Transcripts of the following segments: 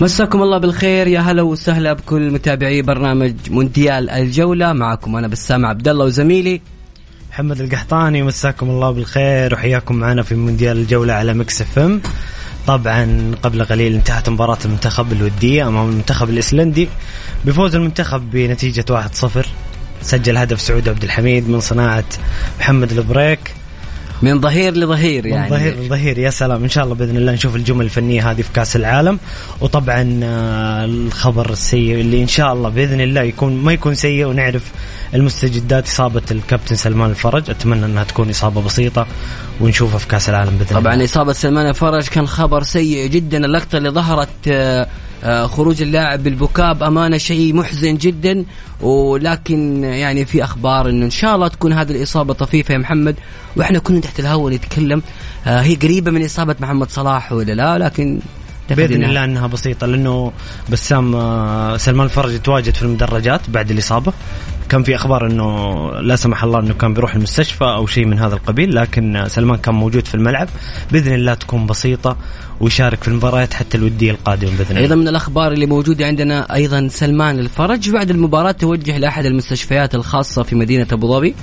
مساكم الله بالخير. يا هلا وسهلا بكل متابعي برنامج مونديال الجولة. معكم أنا بسام عبد الله وزميلي. محمد القحطاني مساكم الله بالخير وحياكم معنا في مونديال الجولة على مكس إف إم. طبعا قبل قليل انتهت مباراة المنتخب الودية أمام المنتخب الإيسلندي بفوز المنتخب بنتيجة 1-0 سجل هدف سعود عبد الحميد من صناعة محمد البريك. من ظهير لظهير من يعني. ظهير لظهير. يا سلام. إن شاء الله بإذن الله نشوف الجمل الفنية هذه في كأس العالم. وطبعا آه، الخبر السيء اللي إن شاء الله بإذن الله يكون ما يكون سيء ونعرف المستجدات إصابة الكابتن سلمان الفرج. أتمنى إنها تكون إصابة بسيطة ونشوفها في كأس العالم بإذن طبعا الله إصابة سلمان الفرج كان خبر سيء جدا. اللقطة اللي ظهرت آه، خروج اللاعب بالبكاء بأمانة شيء محزن جدا. ولكن يعني في أخبار إنه إن شاء الله تكون هذه الإصابة طفيفة يا محمد. وإحنا كنا تحت الهواء نتكلم آه، هي قريبة من إصابة محمد صلاح ولا لا؟ لكن بإذن الله إنها بسيطة لأنه بسام آه، سلمان الفرج تواجد في المدرجات بعد الإصابة. كان في أخبار إنه لا سمح الله إنه كان بيروح المستشفى أو شيء من هذا القبيل لكن سلمان كان موجود في الملعب. بإذن الله تكون بسيطة ويشارك في المباريات حتى الودية القادمة بإذن الله. أيضا من الأخبار اللي موجودة عندنا أيضا سلمان الفرج. بعد المباراة توجه لأحد المستشفيات الخاصة في مدينة أبو ظبي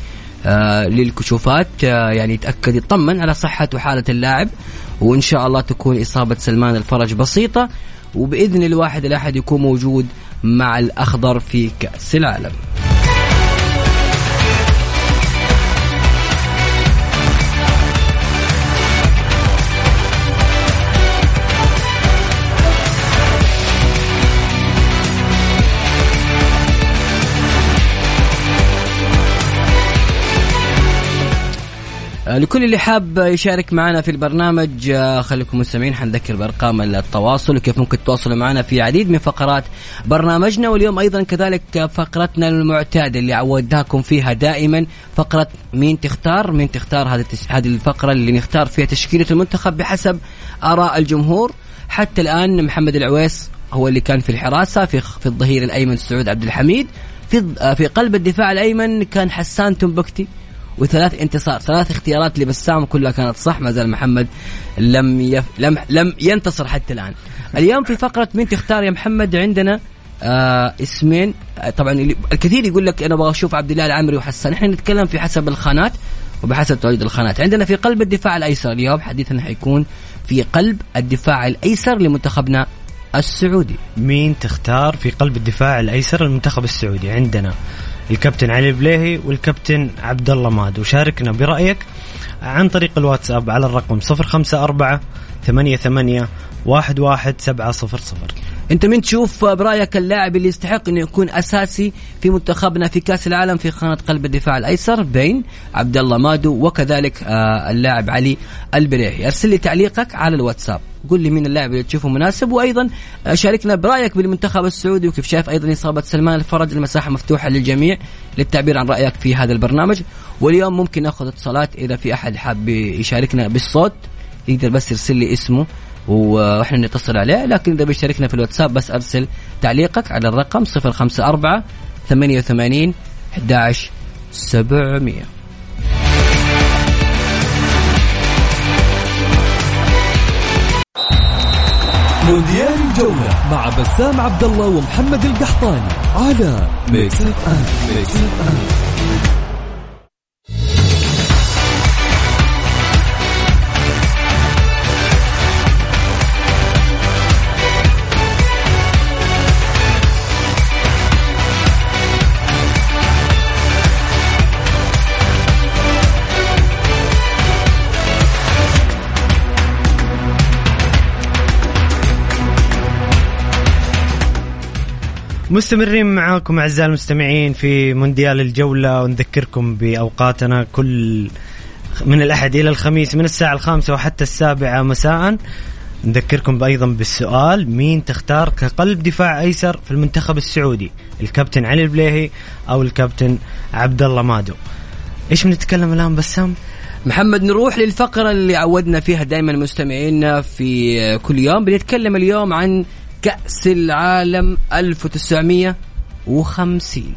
آه للكشوفات آه يعني يتأكد يطمن على صحة وحالة اللاعب. وإن شاء الله تكون إصابة سلمان الفرج بسيطة. وبإذن الواحد الأحد يكون موجود مع الأخضر في كأس العالم. لكل اللي حاب يشارك معنا في البرنامج آه، خليكم مستمعين حنذكر بأرقام التواصل وكيف ممكن تتواصلوا معنا في عديد من فقرات برنامجنا. واليوم أيضا كذلك فقرتنا المعتادة اللي عودناكم فيها دائما فقرة مين تختار؟ مين تختار هذه. هذه الفقرة اللي نختار فيها تشكيلة المنتخب بحسب آراء الجمهور. حتى الآن محمد العويس هو اللي كان في الحراسة في في الظهير الأيمن سعود عبد الحميد. في آه، في قلب الدفاع الأيمن كان حسان تنبكتي. وثلاث انتصار ثلاث اختيارات لبسام كلها كانت صح ما زال محمد لم يف... لم لم ينتصر حتى الآن. اليوم في فقرة مين تختار يا محمد عندنا آه اسمين. آه طبعا الكثير يقول لك أنا أبغى أشوف عبد الله العمري وحسان. إحنا نتكلم في حسب الخانات وبحسب تواجد الخانات. عندنا في قلب الدفاع الأيسر اليوم حديثنا حيكون في قلب الدفاع الأيسر لمنتخبنا السعودي. مين تختار في قلب الدفاع الأيسر المنتخب السعودي؟ عندنا الكابتن علي البليهي والكابتن عبد الله ماد وشاركنا برأيك عن طريق الواتساب على الرقم 054 88 11700 انت مين تشوف برأيك اللاعب اللي يستحق انه يكون أساسي في منتخبنا في كأس العالم في خانة قلب الدفاع الأيسر بين عبد الله مادو وكذلك آه اللاعب علي البريحي. أرسل لي تعليقك على الواتساب. قول لي مين اللاعب اللي تشوفه مناسب وأيضا آه، شاركنا برأيك بالمنتخب السعودي وكيف شايف أيضا إصابة سلمان الفرج المساحة مفتوحة للجميع للتعبير عن رأيك في هذا البرنامج. واليوم ممكن نأخذ اتصالات إذا في أحد حاب يشاركنا بالصوت يقدر بس يرسل لي اسمه. وإحنا نتصل عليه لكن إذا بيشاركنا في الواتساب بس أرسل تعليقك على الرقم 054 88 11 700 مونديال الجولة مع بسام عبد الله ومحمد القحطاني على ميكس اف ام ميكس اف مستمرين معاكم أعزائي المستمعين في مونديال الجولة ونذكركم بأوقاتنا كل من الأحد إلى الخميس من الساعة الخامسة وحتى السابعة مساء. نذكركم أيضا بالسؤال مين تختار كقلب دفاع أيسر في المنتخب السعودي؟ الكابتن علي البليهي أو الكابتن عبد الله مادو؟ إيش بنتكلم الآن بسام؟ محمد نروح للفقرة اللي عودنا فيها دائما مستمعينا في كل يوم. بنتكلم اليوم عن كأس العالم 1950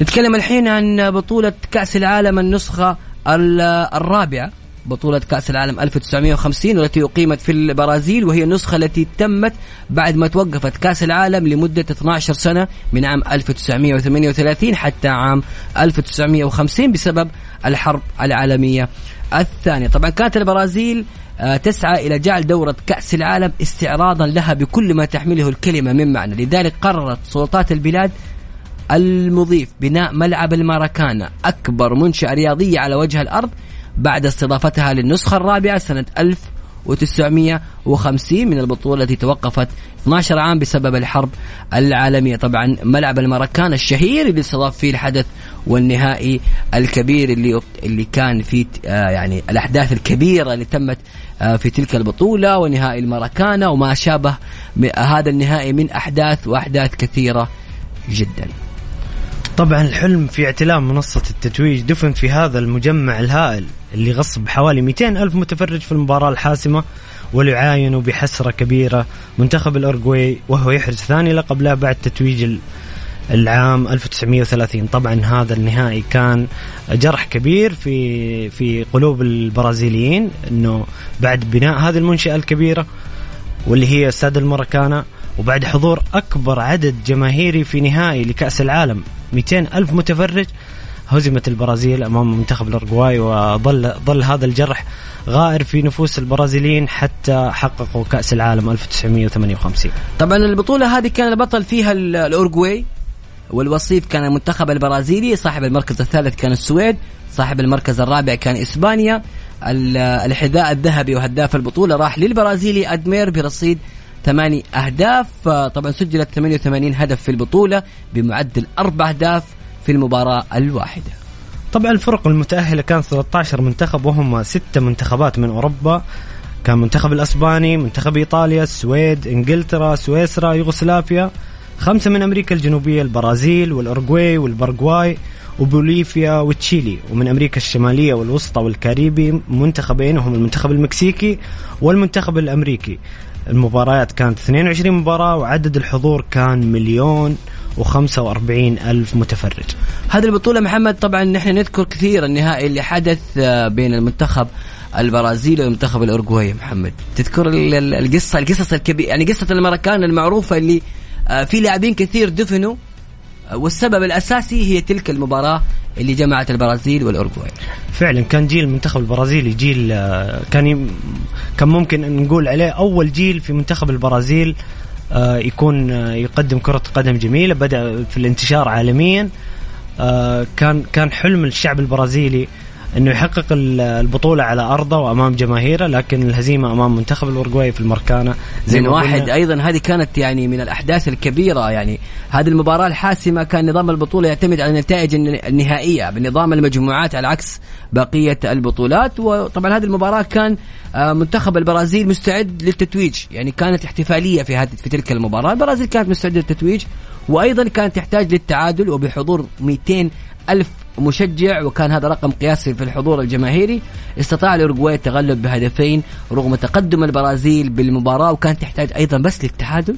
نتكلم الحين عن بطولة كأس العالم النسخة ال- الرابعة. بطولة كأس العالم 1950 والتي أقيمت في البرازيل وهي النسخة التي تمت بعد ما توقفت كأس العالم لمدة 12 سنة من عام 1938 حتى عام 1950 بسبب الحرب العالمية الثانية. طبعا كانت البرازيل آه، تسعى إلى جعل دورة كأس العالم استعراضا لها بكل ما تحمله الكلمة من معنى. لذلك قررت سلطات البلاد المضيف بناء ملعب الماراكانا أكبر منشأة رياضية على وجه الأرض بعد استضافتها للنسخة الرابعة سنة 1950 من البطولة التي توقفت 12 عام بسبب الحرب العالمية. طبعا ملعب الماراكانا الشهير اللي استضاف فيه الحدث والنهائي الكبير اللي اللي كان فيه آه، يعني الأحداث الكبيرة اللي تمت آه، في تلك البطولة ونهائي الماراكانا وما شابه هذا النهائي من أحداث وأحداث كثيرة جدا. طبعا الحلم في اعتلاء منصة التتويج دفن في هذا المجمع الهائل. اللي غصب حوالي 200 ألف متفرج في المباراة الحاسمة وليعاينوا بحسرة كبيرة منتخب الأورجواي وهو يحرز ثاني لقب له بعد تتويج ال- العام 1930 طبعا هذا النهائي كان جرح كبير في في قلوب البرازيليين إنه بعد بناء هذه المنشأة الكبيرة واللي هي استاد المراكانا وبعد حضور أكبر عدد جماهيري في نهائي لكأس العالم 200 ألف متفرج هزمت البرازيل أمام منتخب الأورجواي وظل ظل هذا الجرح غائر في نفوس البرازيليين حتى حققوا كأس العالم 1958 طبعا البطولة هذه كان البطل فيها ال- الأورجواي والوصيف كان المنتخب البرازيلي صاحب المركز الثالث كان السويد صاحب المركز الرابع كان إسبانيا. ال- الحذاء الذهبي وهداف البطولة راح للبرازيلي أدمير برصيد ثماني أهداف. آه، طبعا سجلت 88 هدف في البطولة بمعدل أربع أهداف. في المباراة الواحدة. طبعا الفرق المتأهلة كان 13 منتخب وهم ستة منتخبات من أوروبا. كان منتخب الأسباني منتخب إيطاليا السويد إنجلترا سويسرا يوغوسلافيا. خمسة من أمريكا الجنوبية البرازيل والأورجواي والباراغواي وبوليفيا وتشيلي. ومن أمريكا الشمالية والوسطى والكاريبي منتخبين وهم المنتخب المكسيكي والمنتخب الأمريكي. المباريات كانت 22 مباراة وعدد الحضور كان مليون و45 ألف متفرج. هذه البطولة محمد طبعا نحن نذكر كثير النهائي اللي حدث آه، بين المنتخب البرازيلي والمنتخب الاورجواي محمد تذكر ال- ال- القصة القصص الكبيرة يعني قصة الماراكانا المعروفة اللي آه، في لاعبين كثير دفنوا والسبب الأساسي هي تلك المباراة اللي جمعت البرازيل والاورجواي فعلا كان جيل المنتخب البرازيلي جيل آه، كان كان ممكن نقول عليه أول جيل في منتخب البرازيل آه، يكون آه، يقدم كرة قدم جميلة بدأ في الانتشار عالميا. كان كان حلم الشعب البرازيلي إنه يحقق ال- البطولة على أرضه وأمام جماهيره لكن الهزيمة أمام منتخب الاورجواي في المركانة زي من ما واحد. قلنا- أيضا هذه كانت يعني من الأحداث الكبيرة يعني هذه المباراة الحاسمة كان نظام البطولة يعتمد على النتائج الن- النهائية بنظام المجموعات على عكس بقية البطولات. وطبعا هذه المباراة كان آه، منتخب البرازيل مستعد للتتويج يعني كانت احتفالية في هذه في تلك المباراة. البرازيل كانت مستعدة للتتويج وأيضا كانت تحتاج للتعادل وبحضور 200 ألف مشجع وكان هذا رقم قياسي في الحضور الجماهيري. استطاع الأورجواي التغلب بهدفين رغم تقدم البرازيل بالمباراة وكانت تحتاج أيضا بس للتعادل.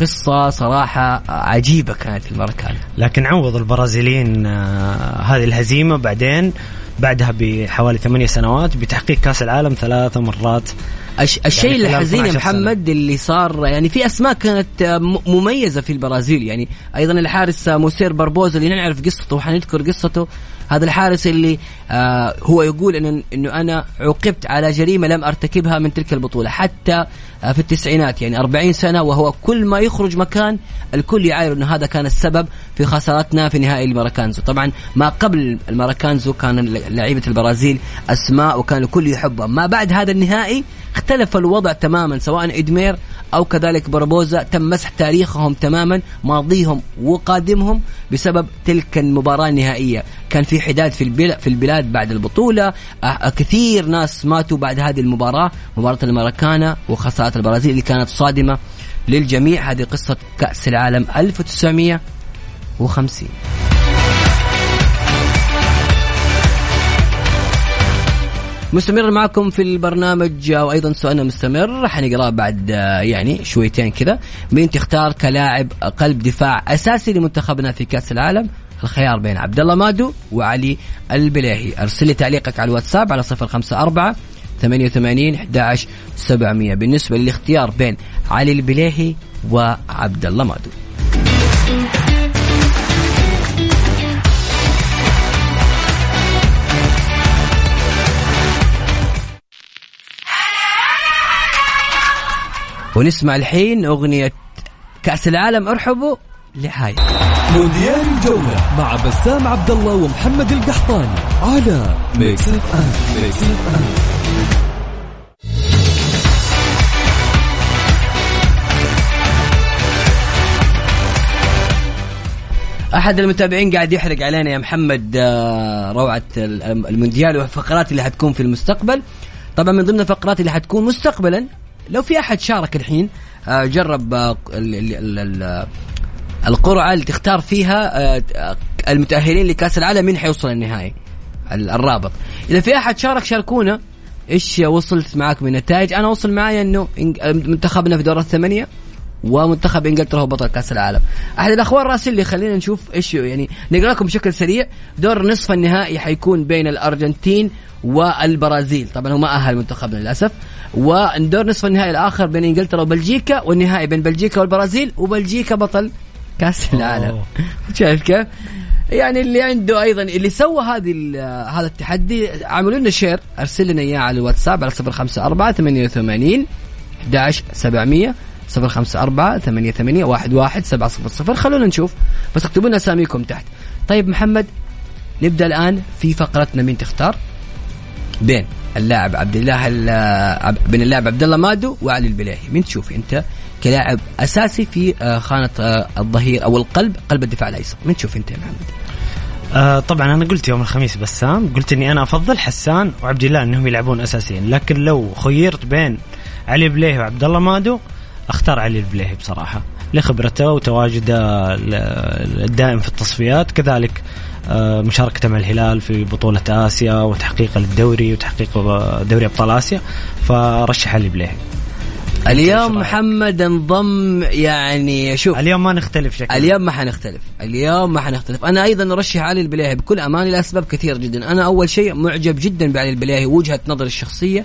قصة صراحة عجيبة كانت في الماراكانا لكن عوض البرازيليين آه، هذه الهزيمة بعدين بعدها بحوالي ثمانية سنوات بتحقيق كأس العالم ثلاث مرات الش- الشيء يعني الحزين يا 12 سنة. محمد اللي صار يعني في أسماء كانت مميزة في البرازيل يعني أيضا الحارس موسير باربوزا اللي نعرف قصته وحنذكر قصته هذا الحارس اللي آه هو يقول انه إنه أنا عوقبت على جريمة لم أرتكبها من تلك البطولة. حتى آه في التسعينات يعني 40 سنة وهو كل ما يخرج مكان الكل يعاير إنه هذا كان السبب في خسارتنا في نهائي الماراكانزو. طبعا ما قبل الماراكانزو كان لعيبة البرازيل أسماء وكان الكل يحبهم ما بعد هذا النهائي اختلف الوضع تماما سواء إدمير أو كذلك بربوزا تم مسح تاريخهم تماما ماضيهم وقادمهم بسبب تلك المباراة النهائية. كان في حداد في البلاد بعد البطولة. أه كثير ناس ماتوا بعد هذه المباراة مباراة الماراكانا وخسارة البرازيل اللي كانت صادمة للجميع. هذه قصة كأس العالم 1950 مستمر معكم في البرنامج وأيضا سؤالنا مستمر. حنقرأه بعد آه، يعني شويتين كذا. مين تختار كلاعب قلب دفاع أساسي لمنتخبنا في كأس العالم الخيار بين عبد الله مادو وعلي البلاهي ارسل لي تعليقك على الواتساب على 054 88 11 700 بالنسبة للاختيار بين علي البليهي وعبد الله مادو. ونسمع الحين أغنية كأس العالم ارحبوا لحاي مونديال الجولة مع بسام عبد الله ومحمد القحطاني على Mix FM Mix FM أحد المتابعين قاعد يحرق علينا يا محمد آه، روعة ال- المونديال والفقرات اللي حتكون في المستقبل. طبعا من ضمن الفقرات اللي حتكون مستقبلا لو في أحد شارك الحين آه، جرب آه، ال- ال- ال- ال- القرعة اللي تختار فيها آه، المتأهلين لكأس العالم مين حيوصل النهائي ال- الرابط إذا في أحد شارك شاركونا إيش وصلت معك من نتائج أنا وصل معي إنه إنج- منتخبنا في دور الثمانية ومنتخب إنجلترا هو بطل كأس العالم. أحد الاخبار الراسل اللي خلينا نشوف إيش يعني نقرأ لكم بشكل سريع دور نصف النهائي حيكون بين الأرجنتين والبرازيل، طبعا هو ما أهل منتخبنا للأسف. ودور نصف النهائي الآخر بين إنجلترا وبلجيكا والنهائي بين بلجيكا والبرازيل وبلجيكا بطل كاس العالم. شايف كيف؟ يعني اللي عنده أيضا اللي سوى هذه هذا التحدي عملوا لنا share أرسل لنا إياه على الواتساب على 054 88 11 700 054 88 11 700 خلونا نشوف بس اكتبوا لنا أساميكم تحت. طيب محمد نبدأ الآن في فقرتنا مين تختار؟ بين اللاعب عبد الله بين اللاعب عبد الله مادو وعلي البلاهي مين تشوف أنت؟ كلاعب أساسي في آه، خانة آه، الظهير أو القلب قلب الدفاع الأيسر. مين تشوف أنت يا محمد؟ آه طبعا أنا قلت يوم الخميس بسام قلت إني أنا أفضل حسان وعبد الله إنهم يلعبون اساسيين لكن لو خيرت بين علي بليهي وعبد الله مادو أختار علي البليهي بصراحة. لخبرته وتواجده ال- الدائم في التصفيات كذلك آه، مشاركته مع الهلال في بطولة آسيا وتحقيقه للدوري وتحقيق دوري أبطال آسيا فرشح علي بليهي. اليوم؟ محمد انضم يعني شوف اليوم ما نختلف شكل اليوم ما حنختلف. اليوم ما حنختلف. أنا أيضا أرشح علي البلاهي بكل أمان لأسباب كثيرة جدا. أنا أول شيء معجب جدا بعلي البلاهي وجهة نظري الشخصية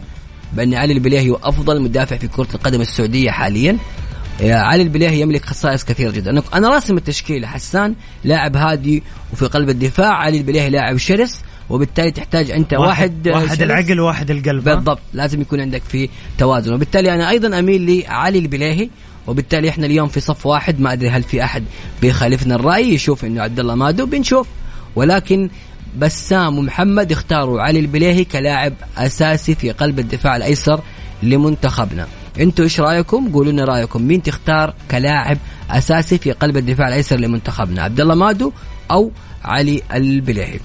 بأن علي البلاهي هو أفضل مدافع في كرة القدم السعودية حاليا. يا علي البلاهي يملك خصائص كثيرة جدا. أنا راسم التشكيلة حسان لاعب هادي وفي قلب الدفاع علي البلاهي لاعب شرس. وبالتالي تحتاج أنت واحد واحد شرس. العقل وواحد القلب؟ بالضبط. لازم يكون عندك في توازن. وبالتالي أنا أيضا أميل لعلي البلاهي وبالتالي إحنا اليوم في صف واحد. ما أدري هل في أحد بيخالفنا الرأي. يشوف إنه عبد الله مادو بنشوف. ولكن بسام ومحمد اختاروا علي البلاهي كلاعب أساسي في قلب الدفاع الأيسر لمنتخبنا. أنتوا إيش رأيكم؟ قولوا لنا رأيكم. مين تختار كلاعب أساسي في قلب الدفاع الأيسر لمنتخبنا؟ عبد الله مادو أو علي البلاهي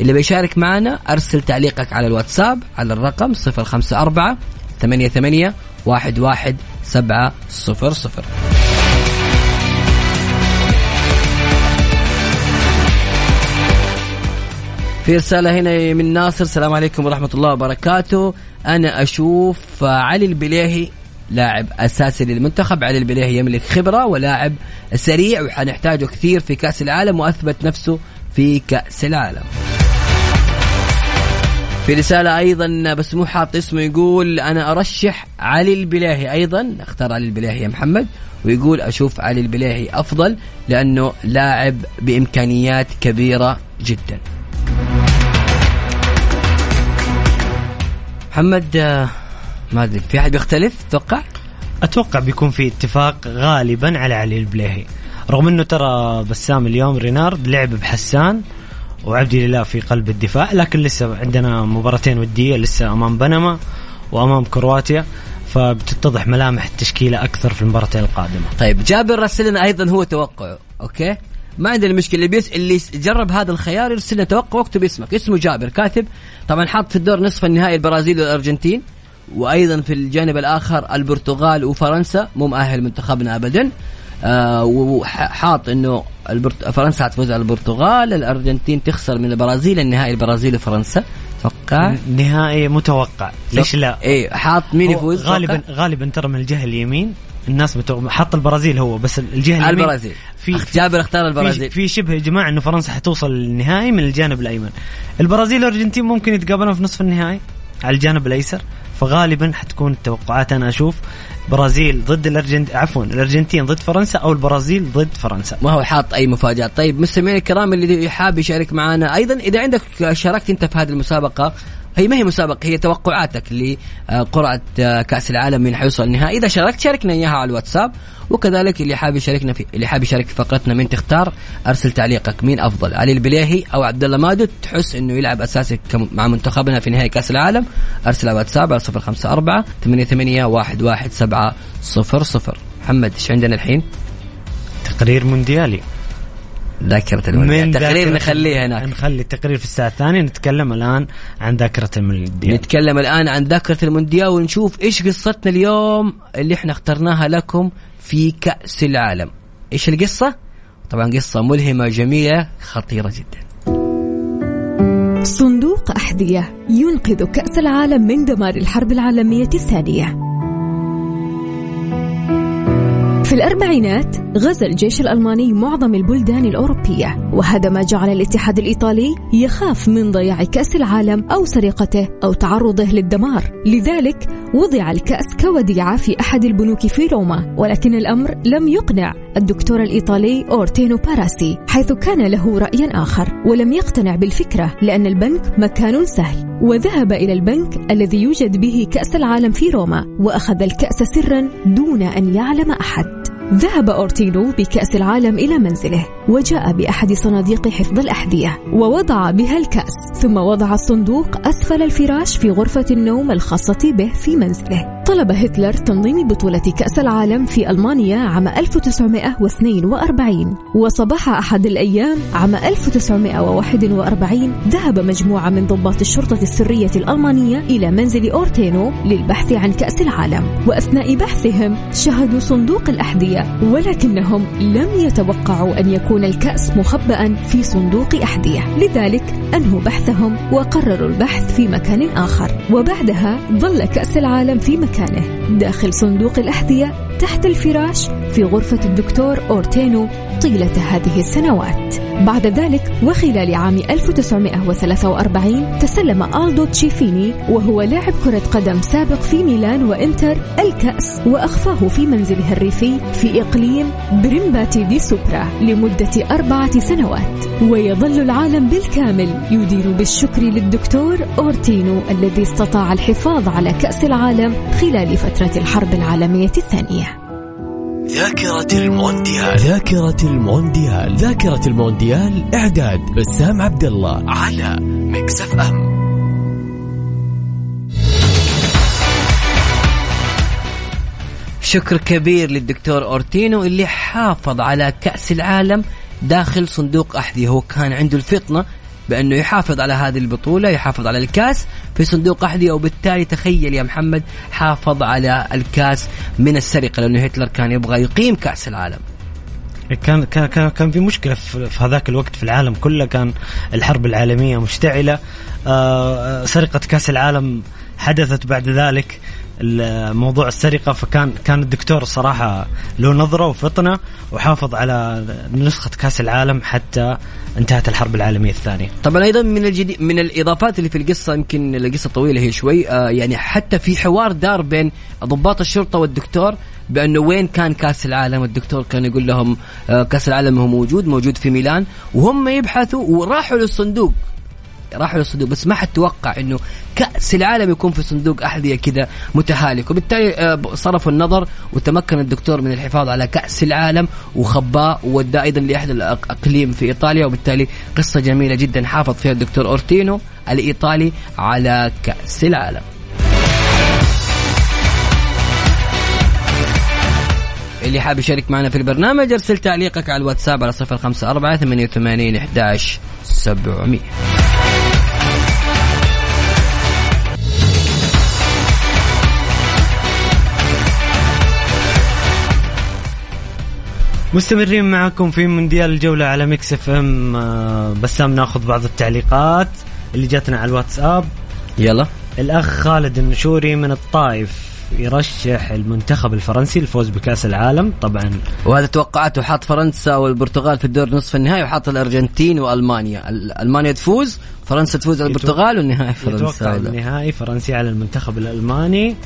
اللي بيشارك معنا أرسل تعليقك على الواتساب على الرقم 054 88 11 700 في رسالة هنا من ناصر السلام عليكم ورحمة الله وبركاته. أنا أشوف علي البليهي لاعب أساسي للمنتخب. علي البليهي يملك خبرة ولاعب سريع وحنحتاجه كثير في كأس العالم وأثبت نفسه في كأس العالم. في رسالة أيضا بس مو حاط اسمه يقول أنا أرشح علي البلاهي أيضا اختار علي البلاهي يا محمد ويقول أشوف علي البلاهي أفضل لأنه لاعب بإمكانيات كبيرة جدا. محمد ما أدري في أحد بيختلف؟ تتوقع؟ أتوقع بيكون في اتفاق غالبا على علي البليهي. رغم إنه ترى بسام اليوم رينارد لعب بحسان وعبد الاله في قلب الدفاع لكن لسه عندنا مباراتين ودية لسه أمام بنما وأمام كرواتيا فبتتضح ملامح التشكيلة أكثر في المباراتين القادمة. طيب جابر راسل لنا أيضا هو توقعه أوكي؟ ما عندنا مشكلة اللي بيس اللي جرب هذا الخيار يرسل لنا توقع واكتب اسمك اسمه جابر كاتب. طبعا حاط في الدور نصف النهائي البرازيل والأرجنتين وأيضا في الجانب الآخر البرتغال وفرنسا مو مؤهل منتخبنا ابدا. آه وحاط إنه البرت... فرنسا حتفوز على البرتغال الأرجنتين تخسر من البرازيل النهائي البرازيل وفرنسا. توقع؟ نهائي متوقع. ليش لا؟ إيه حاط مين يفوز؟ غالبا توقع؟ غالبا ترى من الجهة اليمين. الناس متوقع حط البرازيل هو بس الجهة اليمين البرازيل. في جابر اختار البرازيل. في شبه اجماع إنه فرنسا حتوصل للنهائي من الجانب الأيمن. البرازيل والأرجنتين ممكن يتقابلون في نصف النهائي على الجانب الأيسر فغالبا حتكون التوقعات أنا أشوف برازيل ضد الارجنتين عفوا الأرجنتين ضد فرنسا أو البرازيل ضد فرنسا. ما هو حاط أي مفاجآت. طيب مستمعينا الكرام اللي حاب يشارك معنا أيضا إذا عندك شاركت أنت في هذه المسابقة هي ما هي مسابقة هي توقعاتك لقرعة كأس العالم من حيوصل النهائي، إذا شاركت شاركنا إياها على الواتساب، وكذلك اللي حاب يشاركنا في اللي حاب يشارك في فقرتنا من تختار أرسل تعليقك مين أفضل علي البليهي أو عبد الله مادو تحس إنه يلعب أساسي كم- مع منتخبنا في نهائي كأس العالم، أرسل على الواتساب على 054 88 11700 محمد إيش عندنا الحين؟ تقرير مونديالي. ذاكرة المونديال تقرير ذاكرة- نخليه هناك. نخلي التقرير في الساعة الثانية نتكلم الآن عن ذاكرة المونديال نتكلم الآن عن ذاكرة المونديال ونشوف إيش قصتنا اليوم اللي إحنا اخترناها لكم في كأس العالم. إيش القصة؟ طبعا قصة ملهمة جميلة خطيرة جدا. صندوق أحذية ينقذ كأس العالم من دمار الحرب العالمية الثانية. في الأربعينات غزا الجيش الألماني معظم البلدان الأوروبية وهذا ما جعل الاتحاد الإيطالي يخاف من ضياع كأس العالم أو سرقته أو تعرضه للدمار. لذلك وضع الكأس كوديعة في أحد البنوك في روما ولكن الأمر لم يقنع الدكتور الإيطالي أورتينو باراسي حيث كان له رأي آخر ولم يقتنع بالفكرة لأن البنك مكان سهل. وذهب إلى البنك الذي يوجد به كأس العالم في روما وأخذ الكأس سرا دون أن يعلم أحد. ذهب أورتينو بكأس العالم إلى منزله وجاء بأحد صناديق حفظ الأحذية ووضع بها الكأس ثم وضع الصندوق أسفل الفراش في غرفة النوم الخاصة به في منزله. طلب هتلر تنظيم بطولة كأس العالم في ألمانيا عام 1942 وصباح أحد الأيام عام 1941 ذهب مجموعة من ضباط الشرطة السرية الألمانية إلى منزل أورتينو للبحث عن كأس العالم وأثناء بحثهم شهدوا صندوق الأحذية ولكنهم لم يتوقعوا أن يكون الكأس مخبأ في صندوق أحذية. لذلك أنهوا بحثهم وقرروا البحث في مكان آخر. وبعدها ظل كأس العالم في مكانه. داخل صندوق الأحذية تحت الفراش في غرفة الدكتور أورتينو طيلة هذه السنوات. بعد ذلك وخلال عام 1943 تسلم ألدو تشيفيني وهو لاعب كرة قدم سابق في ميلان وإنتر الكأس وأخفاه في منزله الريفي في إقليم بريمباتي دي سوبرا لمدة أربعة سنوات. ويظل العالم بالكامل يدين بالشكر للدكتور أوتورينو الذي استطاع الحفاظ على كأس العالم خلال فترة الحرب العالمية الثانية. ذاكرة المونديال. ذاكرة المونديال. ذاكرة المونديال. إعداد بسام عبد الله على Mix FM. شكر كبير للدكتور أوتورينو اللي حافظ على كأس العالم داخل صندوق أحذية. هو كان عنده الفطنة بأنه يحافظ على هذه البطولة يحافظ على الكاس في صندوق أحذية وبالتالي تخيل يا محمد حافظ على الكاس من السرقة لأنه هتلر كان يبغى يقيم كأس العالم. كان كان كان في مشكلة في هذاك الوقت في العالم كله كان الحرب العالمية مشتعلة. آه، سرقة كأس العالم حدثت بعد ذلك. موضوع السرقة فكان كان الدكتور الصراحه له نظرة وفطنة وحافظ على نسخة كأس العالم حتى انتهت الحرب العالمية الثانية. طبعا أيضا من الجديد من الإضافات اللي في القصة يمكن القصة طويلة هي شوي آه يعني حتى في حوار دار بين ضباط الشرطة والدكتور بأنه وين كان كأس العالم الدكتور كان يقول لهم آه كأس العالم هو موجود موجود في ميلان وهم يبحثوا وراحوا للصندوق. راحوا للصندوق بس ما حد توقع إنه كأس العالم يكون في صندوق احذيه كذا متهالك. وبالتالي آه، صرفوا النظر وتمكن الدكتور من الحفاظ على كأس العالم وخباه ووداه أيضا لأحد الاقليم في إيطاليا. وبالتالي قصة جميلة جدا حافظ فيها الدكتور أورتينو الإيطالي على كأس العالم. اللي حاب يشارك معنا في البرنامج أرسل تعليقك على الواتساب على صفر خمسة أربعة ثمانية وثمانين إحداش سبعمية. مستمرين معكم في مونديال الجولة على Mix FM. آه، بسام ناخذ بعض التعليقات اللي جاتنا على الواتساب. يلا. الأخ خالد النشوري من الطائف يرشح المنتخب الفرنسي للفوز بكأس العالم. طبعا وهذا توقعاته حاط فرنسا والبرتغال في الدور نصف النهائي وحاط الأرجنتين وألمانيا. ال- ألمانيا تفوز فرنسا تفوز على البرتغال والنهائي فرنسا. يتوقع. النهائي فرنسي على المنتخب الألماني.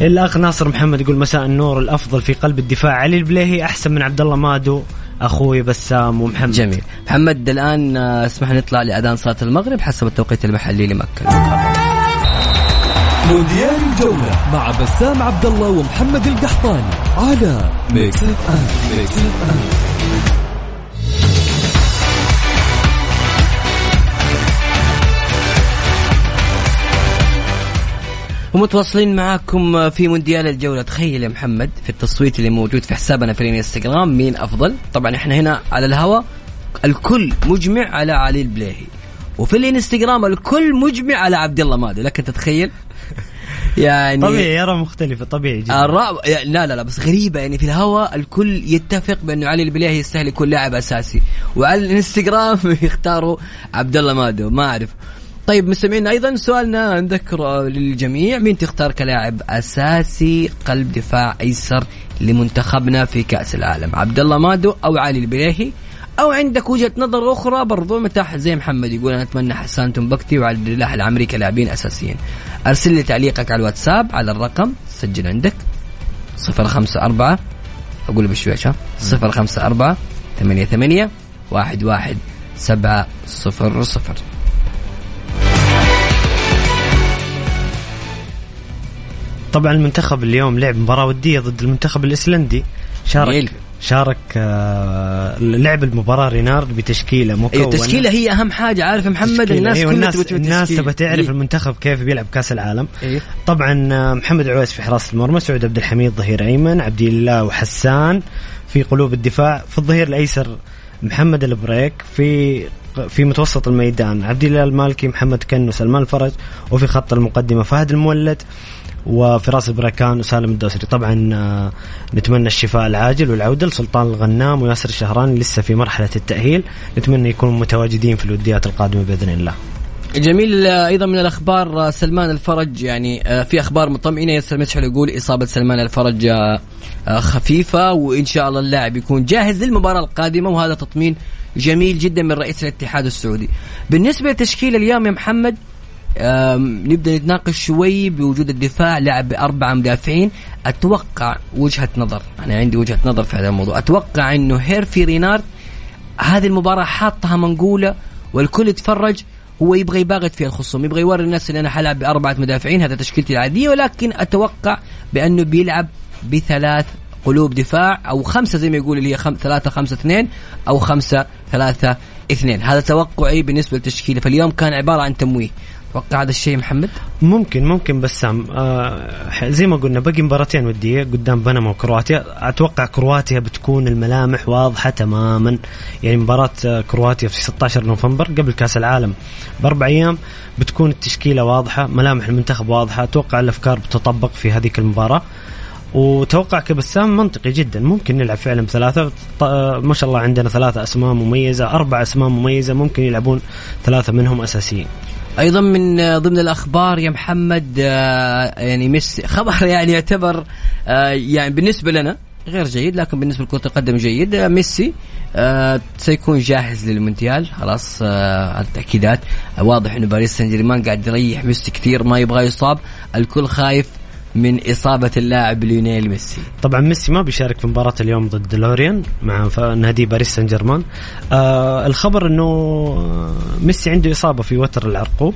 الأخ ناصر محمد يقول مساء النور الأفضل في قلب الدفاع. علي البليهي أحسن من عبد الله مادو أخوي بسام ومحمد. جميل. محمد الآن آه، اسمح نطلع لأذان صلاة المغرب حسب التوقيت المحلي لمكة. مونديال الجولة مع بسام عبد الله ومحمد القحطاني على Mix FM Mix FM ومتواصلين معاكم في مونديال الجولة. تخيل يا محمد في التصويت اللي موجود في حسابنا في الانستغرام مين أفضل؟ طبعا إحنا هنا على الهواء الكل مجمع على علي البليهي. وفي الانستغرام الكل مجمع على عبد الله مادو لكن تتخيل؟ يعني طبيعي يرى مختلفة طبيعي جدا. الرأ... لا لا لا بس غريبة. يعني في الهواء الكل يتفق بأنه علي البليهي يستاهل يكون لاعب أساسي. وعلى الانستغرام يختاروا عبد الله مادو ما أعرف. طيب مستمعينا أيضا سؤالنا نذكر للجميع. مين تختار كلاعب أساسي قلب دفاع أيسر لمنتخبنا في كأس العالم؟ عبد الله مادو أو علي البليهي؟ أو عندك وجهة نظر أخرى برضو؟ متاح زي محمد يقول أنا أتمنى حسان تنبكتي وعبد الله العمري كلاعبين أساسيين. أرسل لي تعليقك على الواتساب على الرقم سجل عندك 054 أقول بشويش ها 054 88 11 700 طبعا المنتخب اليوم لعب مباراة ودية ضد المنتخب الإيسلندي شارك جميل. شارك آه، لعب المباراة رينارد بتشكيلة مكونة أيوة التشكيلة هي أهم حاجة عارف محمد تشكيلة. الناس أيوة الناس الناس. تبغى تعرف إيه. المنتخب كيف بيلعب كأس العالم إيه. طبعا آه، محمد عويس في حراسة المرمى سعود عبد الحميد ظهير أيمن عبد الإله وحسان في قلوب الدفاع في الظهير الأيسر محمد البريك في في متوسط الميدان عبد الله المالكي محمد كنو سلمان الفرج وفي خط المقدمة فهد المولد وفي راس البركان وسالم الدوسري. طبعا آه، نتمنى الشفاء العاجل والعودة لسلطان الغنام وياسر الشهراني لسه في مرحلة التأهيل. نتمنى يكونوا متواجدين في الوديات القادمة بإذن الله. جميل. آه، أيضا من الأخبار آه، سلمان الفرج يعني في أخبار مطمئنة. ياسر مسحل يقول إصابة سلمان الفرج خفيفة. وإن شاء الله اللاعب يكون جاهز للمباراة القادمة وهذا تطمين جميل جدا من رئيس الاتحاد السعودي. بالنسبة لتشكيل اليوم يا محمد نبدأ نتناقش شوي بوجود الدفاع لعب بأربعة مدافعين. أتوقع وجهة نظر أنا عندي وجهة نظر في هذا الموضوع. أتوقع إنه هيرفي رينارد هذه المباراة حاطها منقولة والكل يتفرج هو يبغى يباغت فيها الخصوم يبغى يوري الناس إن أنا حلعب بأربعة مدافعين هذا تشكيلتي العادية. ولكن أتوقع بأنه بيلعب بثلاث قلوب دفاع أو خمسة زي ما يقول اللي هي خم... ثلاثة خمسة اثنين أو خمسة ثلاثة اثنين. هذا توقعي بالنسبة للتشكيله فاليوم كان عبارة عن تمويه. توقع هذا الشيء محمد؟ ممكن ممكن بسام آه زي ما قلنا باقي مباراتين وديه قدام بنما وكرواتيا. أتوقع كرواتيا بتكون الملامح واضحة تماما. يعني مباراة آه، كرواتيا في 16 نوفمبر قبل كأس العالم بأربع أيام بتكون التشكيلة واضحة ملامح المنتخب واضحة. أتوقع الأفكار بتطبق في هذيك المباراة. وتوقع كبسام منطقي جدا. ممكن نلعب فعلا بثلاثة. آه، ما شاء الله عندنا ثلاثة أسماء مميزة أربع أسماء مميزة ممكن يلعبون ثلاثة منهم أساسيين. أيضا من آه، ضمن الأخبار يا محمد آه، يعني ميسي خبر يعني يعتبر آه، يعني بالنسبة لنا غير جيد لكن بالنسبة لكرة القدم جيد. ميسي سيكون جاهز للمونديال. خلاص التأكيدات. واضح إنه باريس سان جيرمان قاعد يريح ميسي كثير ما يبغى يصاب. الكل خايف من إصابة اللاعب ليونيل ميسي. طبعا ميسي ما بيشارك في مباراة اليوم ضد لوريان مع نادي باريس سان جيرمان. آه الخبر إنه ميسي عنده إصابة في وتر العرقوب.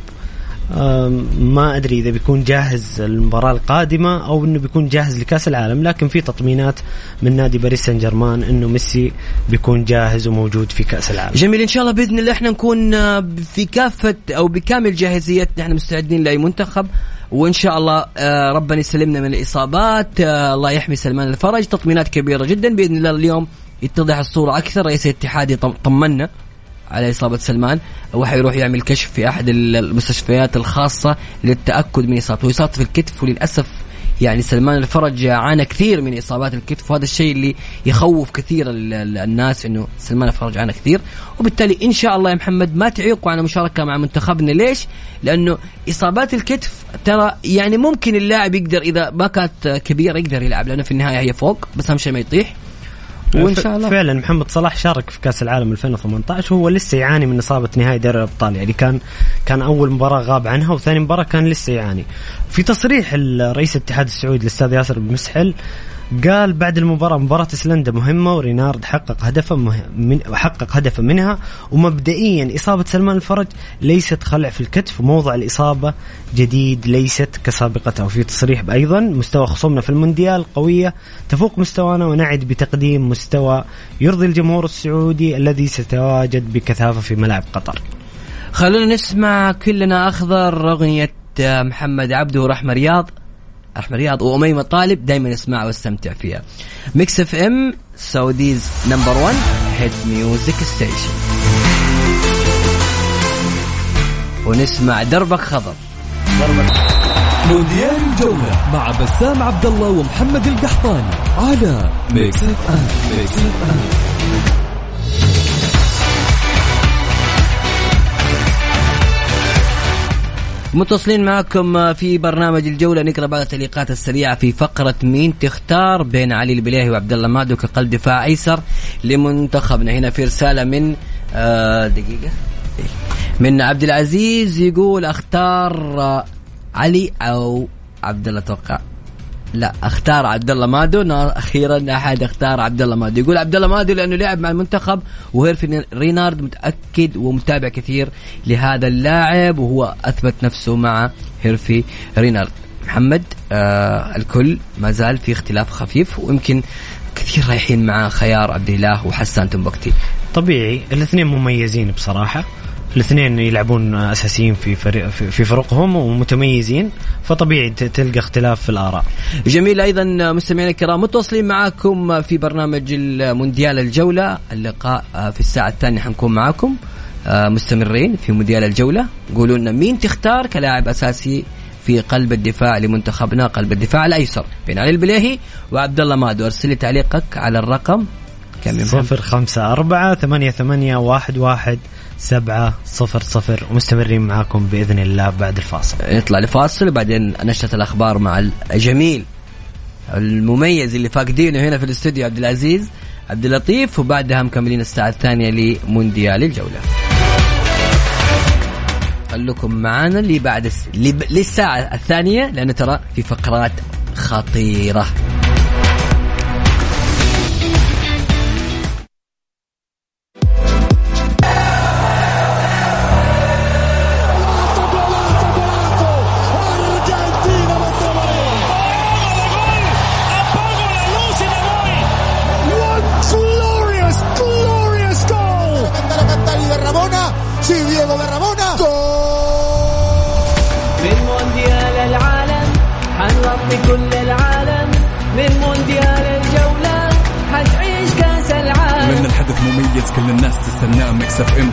آه ما أدري إذا بيكون جاهز المباراة القادمة أو إنه بيكون جاهز لكأس العالم لكن في تطمينات من نادي باريس سان جيرمان إنه ميسي بيكون جاهز وموجود في كأس العالم. جميل إن شاء الله بإذن الله إحنا نكون آه، في كافة أو بكامل جاهزيتنا. إحنا مستعدين لأي منتخب. وإن شاء الله آه، ربنا يسلمنا من الإصابات. آه، الله يحمي سلمان الفرج. تطمينات كبيرة جدا. بإذن الله اليوم يتضح الصورة أكثر. رئيس الاتحاد طمنا على إصابة سلمان. وحيروح يعمل كشف في أحد المستشفيات الخاصة للتأكد من إصابته. اصابته في الكتف وللأسف يعني سلمان الفرج عانى كثير من إصابات الكتف وهذا الشيء اللي يخوف كثير ال- ال- الناس إنه سلمان الفرج عانى كثير. وبالتالي إن شاء الله يا محمد ما تعيقوا عن المشاركه مع منتخبنا. ليش؟ لأنه إصابات الكتف ترى يعني ممكن اللاعب يقدر إذا ما كانت كبيرة يقدر يلعب لأنه في النهاية هي فوق بس أهم شيء ما يطيح. وإن شاء الله. فعلا محمد صلاح شارك في كأس العالم 2018 وهو لسه يعاني من إصابة نهائي دوري الأبطال يعني كان كان أول مباراة غاب عنها وثاني مباراة كان لسه يعاني. في تصريح رئيس الاتحاد السعودي الاستاذ ياسر بن مسحل قال بعد المباراة مباراة إسلندا مهمة ورينارد حقق هدفا. من... حقق هدفا منها. ومبدئيا إصابة سلمان الفرج ليست خلع في الكتف وموضع الإصابة جديد ليست كسابقتها وفي تصريح أيضا. مستوى خصومنا في المونديال قوية تفوق مستوانا ونعد بتقديم مستوى يرضي الجمهور السعودي الذي سيتواجد بكثافة في ملاعب قطر. خلونا نسمع كلنا أخضر أغنية محمد عبده ورحمة رياض. رحمه رياض وأميمة طالب دائما اسمعها واستمتع فيها. Mix FM Saudi's number 1 hit music station ونسمع دربك خضر مونديال الجولة مع بسام عبد الله ومحمد القحطاني على Mix FM. Mix FM. متواصلين معكم في برنامج الجولة. نقرأ بعض التعليقات السريعة في فقرة مين تختار بين علي البليهي وعبد الله مادو كقلب دفاع أيسر لمنتخبنا. هنا في رسالة من آه دقيقة. من عبد العزيز يقول أختار آه، علي أو عبد الله توقع لا اختار عبد الله مادو أخيرا أحد اختار عبد الله مادو. يقول عبد الله مادو لأنه لعب مع المنتخب وهيرفي رينارد متأكد ومتابع كثير لهذا اللاعب وهو أثبت نفسه مع هيرفي رينارد. محمد آه الكل ما زال في اختلاف خفيف ويمكن كثير رايحين مع خيار عبد الله وحسان تنبكتي. طبيعي الاثنين مميزين بصراحة. الاثنين يلعبون أساسيين في فريق في فرقهم ومتميزين فطبيعي تلقى اختلاف في الآراء. جميل أيضا مستمعينا الكرام متواصلين معاكم في برنامج المونديال الجولة اللقاء آه، في الساعة الثانية حنكون معاكم آه، مستمرين في مونديال الجولة. قولوا لنا مين تختار كلاعب أساسي في قلب الدفاع لمنتخبنا قلب الدفاع الأيسر. بين علي البليهي وعبد الله مادو أرسل لي تعليقك على الرقم. كم 054 88 11 سبعة صفر صفر ومستمرين معاكم بإذن الله بعد الفاصل نطلع لفاصل وبعدين نشرة الأخبار مع الجميل المميز اللي فاقدينه هنا في الاستوديو عبد العزيز عبد اللطيف وبعدها مكملين الساعة الثانية لمونديال الجولة. خلوكم معانا اللي بعد الس... للساعة الثانية لأنه ترى في فقرات خطيرة.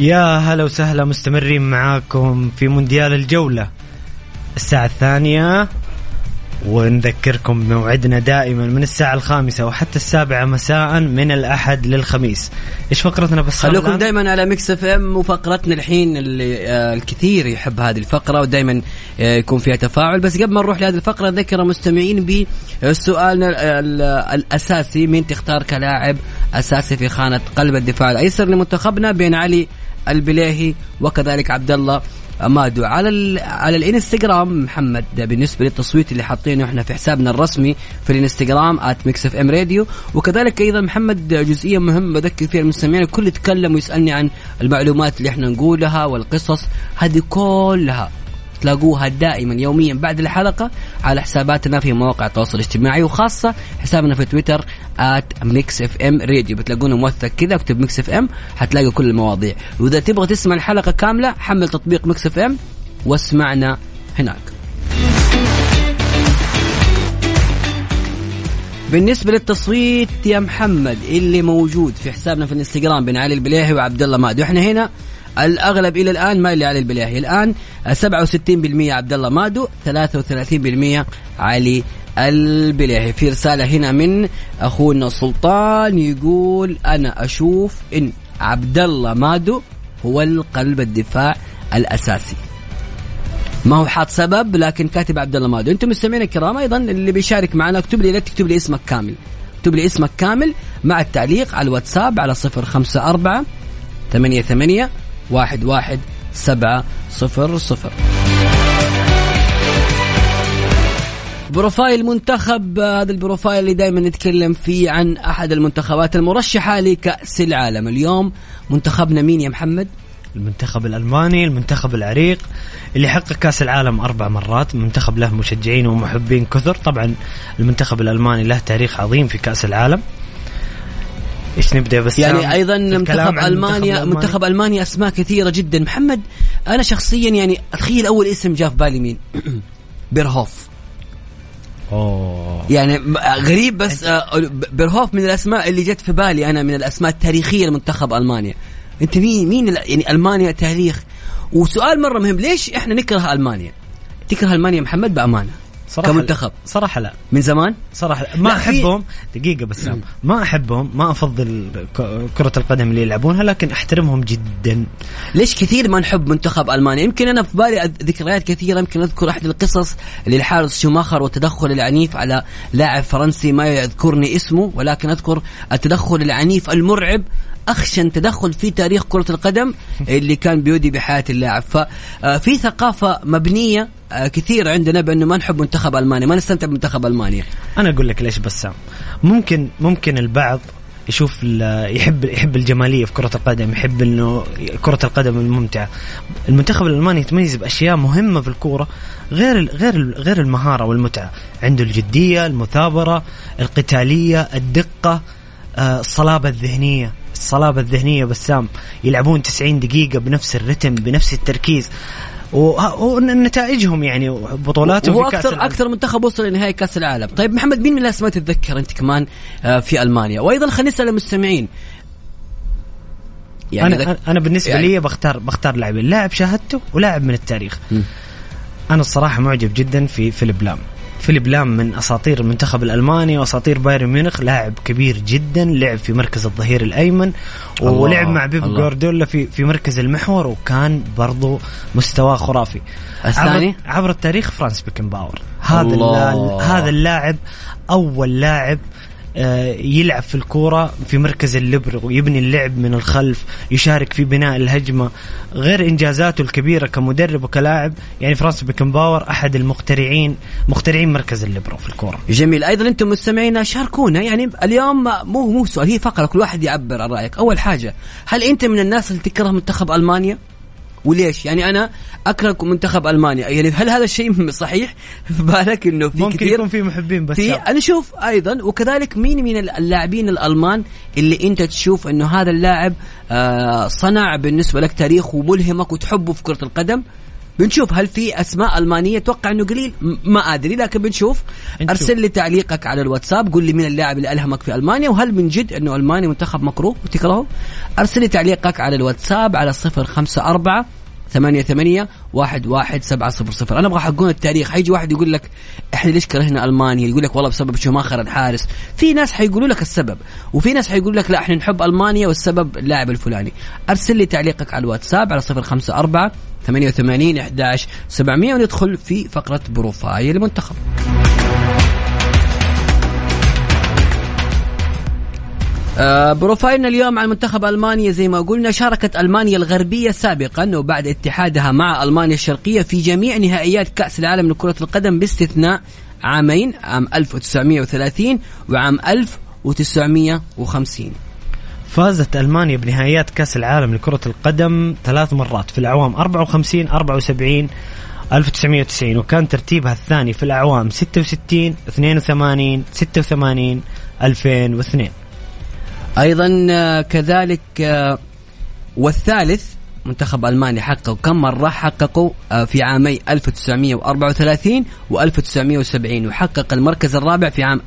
يا هلا وسهلا مستمرين معاكم في مونديال الجولة. الساعة الثانية ونذكركم بموعدنا دائما من الساعة الخامسة وحتى السابعة مساء من الأحد للخميس. إيش فقرتنا بس خلوكم دائما على Mix FM وفقرتنا الحين اللي آه الكثير يحب هذه الفقرة ودائما آه يكون فيها تفاعل. بس قبل ما نروح لهذه الفقرة ذكر المستمعين بسؤالنا ال- الأساسي مين تختار كلاعب أساسي في خانة قلب الدفاع الأيسر لمنتخبنا؟ بين علي البليهي وكذلك عبد الله مادو. على ال على الانستغرام محمد بالنسبة للتصويت اللي حاطينه إحنا في حسابنا الرسمي في الانستغرام @Mix FM Radio وكذلك أيضا محمد جزئية مهمة بذكر فيها المستمعين الكل يتكلم ويسألني عن المعلومات اللي إحنا نقولها والقصص هذه كلها. تلاقوها دائما يوميا بعد الحلقة على حساباتنا في مواقع التواصل الاجتماعي وخاصة حسابنا في تويتر Mix FM Radio بتلاقونا موثق كذا اكتب FM حتلاقي كل المواضيع. وإذا تبغى تسمع الحلقة كاملة حمل تطبيق FM واسمعنا هناك. بالنسبة للتصويت يا محمد اللي موجود في حسابنا في الانستغرام بين علي البليهي وعبد الله مادو إحنا هنا الأغلب إلى الآن مايل لعلي البليهي الآن 67% عبد الله مادو 33% علي البليهي في رسالة هنا من أخونا سلطان يقول أنا أشوف إن عبد الله مادو هو القلب الدفاع الأساسي. ما هو حاط سبب لكن كاتب عبد الله مادو. أنتم مستمعين الكرام أيضا اللي بيشارك معنا اكتب لي لا تكتب لي اسمك كامل. اكتب لي اسمك كامل مع التعليق على الواتساب على صفر خمسة أربعة ثمانية ثمانية واحد واحد سبعة صفر صفر. profile منتخب هذا ال profile اللي دائما نتكلم فيه عن أحد المنتخبات المرشحة لكأس العالم. اليوم منتخبنا مين يا محمد؟ المنتخب الألماني المنتخب العريق اللي حقق كأس العالم أربع مرات. منتخب له مشجعين ومحبين كثر. طبعا المنتخب الألماني له تاريخ عظيم في كأس العالم. إيش نبدأ بسام؟ يعني أيضا الكلام منتخب المانيا؟ منتخب ألمانيا أسماء كثيرة جدا. محمد أنا شخصيا يعني تخيل أول اسم جاء في بالي مين؟ بيرهوف. أوه. يعني غريب بس آه، بيرهوف من الأسماء اللي جت في بالي أنا من الأسماء التاريخية لمنتخب ألمانيا. أنت مين مين يعني ألمانيا تاريخ؟ وسؤال مرة مهم ليش إحنا نكره ألمانيا؟ تكره ألمانيا محمد؟ بأمانة. صراحة كمنتخب. صراحة لا. من زمان؟ صراحة لا. ما لا، أحبهم. دقيقة بس ما أحبهم. ما أفضل ك- كرة القدم اللي يلعبونها لكن أحترمهم جدا. ليش كثير ما نحب منتخب ألمانيا؟ يمكن أنا في بالي ذكريات كثيرة. يمكن أذكر أحد القصص للحارس شوماخر والتدخل العنيف على لاعب فرنسي ما يذكرني اسمه ولكن أذكر التدخل العنيف المرعب اخشن تدخل في تاريخ كرة القدم اللي كان بيودي بحياة اللاعب. ففي ثقافة مبنية آه، كثير عندنا بأنه ما نحب منتخب ألمانيا ما نستمتع بمنتخب ألمانيا. أنا أقول لك ليش بسام ممكن ممكن البعض يشوف يحب يحب الجمالية في كرة القدم يحب إنه كرة القدم الممتعة. المنتخب الألماني يتميز بأشياء مهمة في الكورة غير غير غير المهارة والمتعة. عنده الجدية المثابرة القتالية الدقة آه، الصلابة الذهنية. الصلابة الذهنية بسام يلعبون 90 دقيقة بنفس الرتم بنفس التركيز. ونتائجهم يعني بطولاتهم كأس أكثر. أكثر منتخب وصل لنهائي كأس العالم. طيب محمد مين من الاسماء تتذكر أنت كمان آه، في ألمانيا؟ وأيضا خلينا نسأل المستمعين. يعني أنا أنا بالنسبة يعني- لي بختار بختار لاعبين لاعب شاهدته ولاعب من التاريخ. مم. أنا الصراحة معجب جدا في فيليب لام. فيليب لام من أساطير المنتخب الألماني وأساطير بايرن ميونخ لاعب كبير جدا لعب في مركز الظهير الأيمن ولعب مع بيب. جوارديولا في في مركز المحور وكان برضو مستواه خرافي الثاني؟ عبر, عبر التاريخ فرانس بيكنباور هذا هذا اللاعب أول لاعب يلعب في الكورة في مركز الليبرو يبني اللعب من الخلف يشارك في بناء الهجمة. غير إنجازاته الكبيرة كمدرب وكلاعب يعني فرانس بيكنباور أحد المخترعين مخترعين مركز الليبرو في الكورة. جميل. أيضا أنتم مستمعينا شاركونا يعني اليوم مو مو سؤال هي فقرة كل واحد يعبر عن رأيك. أول حاجة هل أنت من الناس اللي تكره منتخب ألمانيا؟ وليش؟ يعني أنا اكره منتخب ألمانيا، يعني هل هذا الشيء صحيح؟ في بالك إنه في ممكن كثير يكون في محبين بس في. أنا شوف أيضا وكذلك مين من اللاعبين الألمان اللي أنت تشوف إنه هذا اللاعب آه صنع بالنسبة لك تاريخ وملهمك وتحبه في كرة القدم بنشوف هل في أسماء ألمانية أتوقع إنه قليل. ما أدري لكن بنشوف. نشوف. أرسل لي تعليقك على الواتساب قول لي مين اللاعب اللي ألهمك في ألمانيا وهل من جد إنه المانيا منتخب مكروه؟ وتكرهه. أرسل لي تعليقك على الواتساب على صفر خمسة أربعة ثمانية ثمانية واحد واحد سبعة صفر صفر. أنا أبغى حقون التاريخ. حيجي واحد يقول لك إحنا ليش كرهنا ألمانيا؟ يقول لك والله بسبب شوماخر الحارس في ناس حيقولوا لك السبب وفي ناس حيقولوا لك لا إحنا نحب ألمانيا والسبب اللاعب الفلاني. أرسل لي تعليقك على الواتساب على صفر خمسة أربعة 88 11 700 وندخل في فقرة بروفايل المنتخب. آه، بروفايلنا اليوم عن منتخب ألمانيا زي ما قلنا شاركت ألمانيا الغربية سابقا وبعد اتحادها مع ألمانيا الشرقية في جميع نهائيات كأس العالم لكرة القدم باستثناء عامين عام 1930 وعام 1950 فازت ألمانيا بنهائيات كأس العالم لكرة القدم ثلاث مرات. في الأعوام 54 74 1990 وكان ترتيبها الثاني في الأعوام 66 82 86 2002 أيضا آه، كذلك آه، والثالث منتخب ألمانيا حققوا كم مرة؟ حققوا آه، في عامي 1934 و1970 وحقق المركز الرابع في عام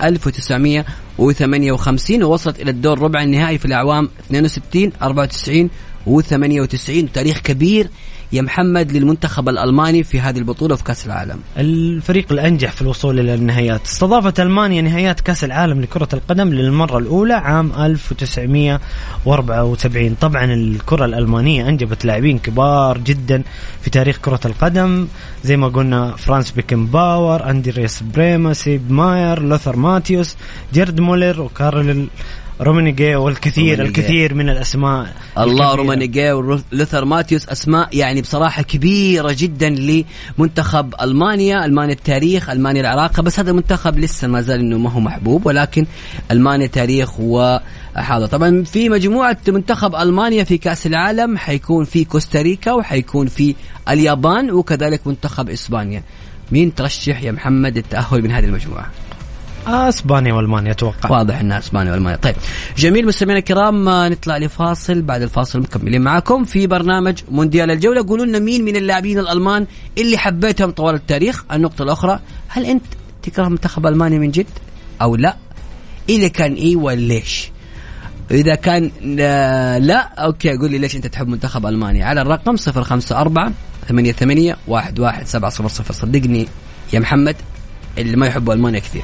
1958 ووصلت إلى الدور ربع النهائي في الأعوام 62 94 و98 تاريخ كبير يا محمد للمنتخب الألماني في هذه البطولة في كأس العالم. الفريق الأنجح في الوصول إلى النهائيات. استضافت ألمانيا نهائيات كأس العالم لكرة القدم للمرة الأولى عام 1974 طبعا الكرة الألمانية أنجبت لاعبين كبار جدا في تاريخ كرة القدم زي ما قلنا فرانس بيكنباور أندرياس بريمه سيب ماير لوثر ماتيوس جيرد مولر وكارل رومينيجي والكثير رومينيجي. الكثير من الأسماء الله. رومينيجي ولوثر ماتيوس أسماء يعني بصراحة كبيرة جدا لمنتخب ألمانيا، ألمانيا التاريخ، ألمانيا العراقه، بس هذا المنتخب لسه ما زال إنه ما هو محبوب ولكن ألمانيا تاريخ وحاضر، طبعا في مجموعة منتخب ألمانيا في كأس العالم حيكون في كوستاريكا وحيكون في اليابان وكذلك منتخب إسبانيا. مين ترشح يا محمد التأهل من هذه المجموعة؟ أسبانيا وألمانيا أتوقع. واضح إنها أسبانيا وألمانيا. طيب جميل مستمعينا الكرام نطلع لفاصل بعد الفاصل مكملين معكم في برنامج مونديال الجولة. قولوا لنا مين من اللاعبين الألمان اللي حبيتهم طوال التاريخ؟ النقطة الأخرى هل أنت تكره منتخب ألمانيا من جد أو لا؟ إذا كان أيوه ليش إذا كان آه، لا أوكي قول لي ليش أنت تحب منتخب ألمانيا. على الرقم 054 88 11700 صدقني يا محمد اللي ما يحبوا ألمانيا كثير.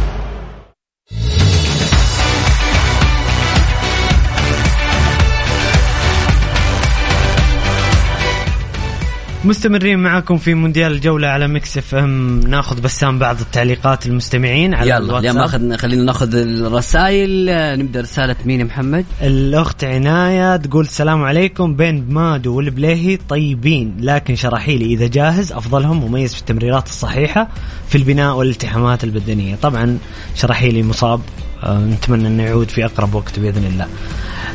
مستمرين معكم في مونديال الجولة على Mix FM. ناخذ بسام بعض التعليقات المستمعين على يلا. اليوم اخذ خلينا ناخذ الرسائل. نبدأ رسالة مين محمد؟ الأخت عناية تقول السلام عليكم. بين مادو والبليهي طيبين لكن شراحيلي إذا جاهز أفضلهم مميز في التمريرات الصحيحة في البناء والالتحامات البدنية. طبعا شراحيلي مصاب آه، نتمنى أنه يعود في أقرب وقت بإذن الله.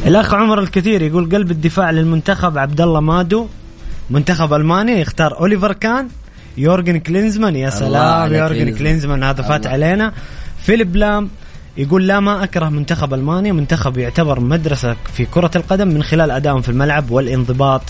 الأخ عمر الكثير يقول قلب الدفاع للمنتخب عبد الله مادو. منتخب ألمانيا يختار أوليفر كان يورجن كلينزمان يا سلام يورجن كلينزمان. هذا فات. علينا فيليب لام يقول لا ما أكره منتخب ألمانيا منتخب يعتبر مدرسة في كرة القدم من خلال أدائهم في الملعب والانضباط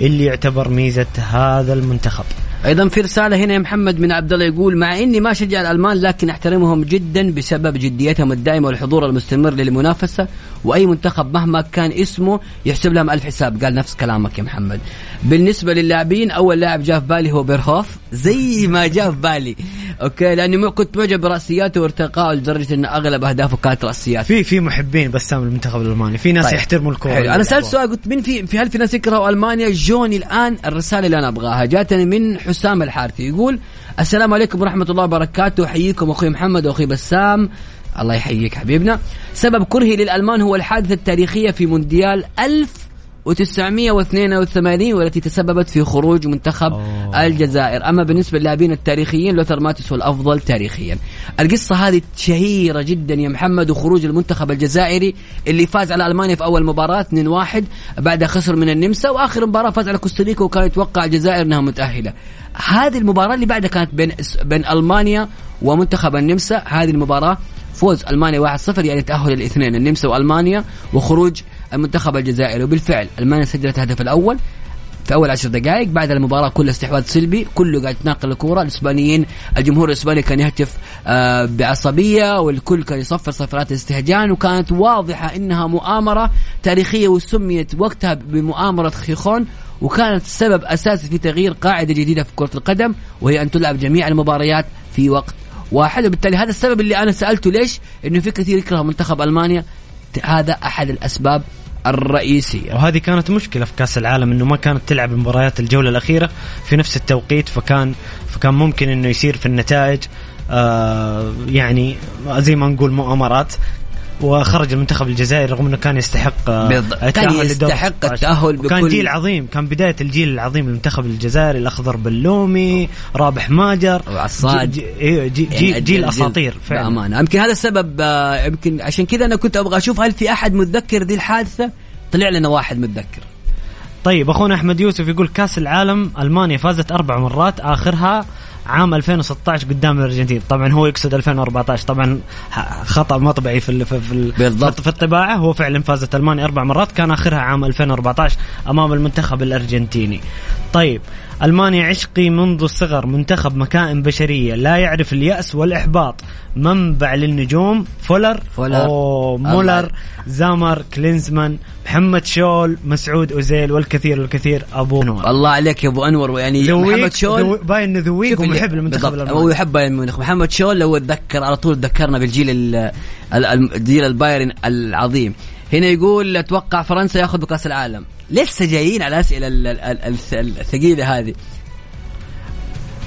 اللي يعتبر ميزة هذا المنتخب أيضا في رسالة هنا يا محمد من عبد الله يقول مع إني ما اشجع الألمان لكن أحترمهم جدا بسبب جديتهم الدائمة والحضور المستمر للمنافسة وأي منتخب مهما كان اسمه يحسب لهم ألف حساب. قال نفس كلامك يا محمد. بالنسبة للاعبين أول لاعب جاء في بالي هو بيرهوف زي ما جاء في بالي. أوكي؟ لاني كنت معجب برأسياته وارتقائه لدرجة إن أغلب أهدافه كانت راسيات في في محبين بسام المنتخب الألماني. في ناس طيب. يحترموا الكورة. أنا سألت سؤال قلت مين في في هل في ناس يكرهوا ألمانيا؟ جوني الآن الرسالة اللي أنا أبغاها. جاتني من حسام الحارثي يقول السلام عليكم ورحمة الله وبركاته. احييكم أخوي محمد واخوي بسام. الله يحييك حبيبنا. سبب كرهي للألمان هو الحادثة التاريخية في مونديال 1982 والتي تسببت في خروج منتخب أوه. الجزائر. أما بالنسبة للاعبين التاريخيين لوثر ماتيس هو الأفضل تاريخيا. القصة هذه شهيرة جدا يا محمد وخروج المنتخب الجزائري اللي فاز على ألمانيا في أول مباراة 2-1 بعدها خسر من النمسا وآخر مباراة فاز على كوستاريكا وكان يتوقع الجزائر أنها متأهلة. هذه المباراة اللي بعدها كانت بين بين ألمانيا ومنتخب النمسا. هذه المباراة فوز ألمانيا 1-0 يعني تأهل الاثنين النمسا وألمانيا وخروج المنتخب الجزائري. وبالفعل ألمانيا سجلت الهدف الأول في أول عشر دقائق. بعد المباراة كل استحواذ سلبي. كله قاعد يتناقل الكورة. الاسبانيين الجمهور الإسباني كان يهتف آه بعصبية والكل كان يصفر صفرات استهجان. وكانت واضحة إنها مؤامرة تاريخية وسميت وقتها بمؤامرة خيخون. وكانت سبب أساسي في تغيير قاعدة جديدة في كرة القدم وهي أن تلعب جميع المباريات في وقت واحد. وبالتالي هذا السبب اللي أنا سألته ليش؟ إنه في كثير يكره منتخب ألمانيا هذا أحد الأسباب الرئيسية. وهذه كانت مشكلة في كأس العالم إنه ما كانت تلعب مباريات الجولة الأخيرة في نفس التوقيت فكان فكان ممكن إنه يصير في النتائج آه يعني زي ما نقول مؤامرات. وخرج المنتخب الجزائري رغم إنه كان يستحق آه، بالضبط. كان يستحق 16. التأهل وكان بكل- جيل عظيم كان بداية الجيل العظيم للمنتخب الجزائري الأخضر بلومي رابح ماجر وعصاد. جي- جي- جي- يعني جيل, جيل أساطير فعلا بأمانة يمكن هذا السبب آه، يمكن عشان كذا أنا كنت أبغى أشوف هل في أحد متذكر ذي الحادثة طلع لنا واحد متذكر طيب أخونا أحمد يوسف يقول كأس العالم ألمانيا فازت أربع مرات آخرها عام 2016 قدام الأرجنتين. طبعا هو يقصد 2014 طبعا خطأ مطبعي في في في, ال- بالضبط. في الطباعة. هو فعلا فازت ألمانيا أربع مرات. كان آخرها عام 2014 أمام المنتخب الأرجنتيني. طيب ألمانيا عشقي منذ الصغر منتخب مكائن بشرية. لا يعرف اليأس والإحباط. منبع للنجوم فولر فولر. مولر زامر كلينزمان محمد شول مسعود أوزيل والكثير والكثير أبو انور الله عليك يا أبو أنور يعني محمد شول باين إنه ذويق ومحب المنتخب بالضبط. هو الالماني يحب ميونخ. محمد شول لو تذكر على طول ذكرنا بالجيل ال- ال- ال- الجيل البايرن العظيم. هنا يقول أتوقع فرنسا ياخذ بكأس العالم. لسه جايين على الاسئله ال- ال- ال- الثقيلة هذه.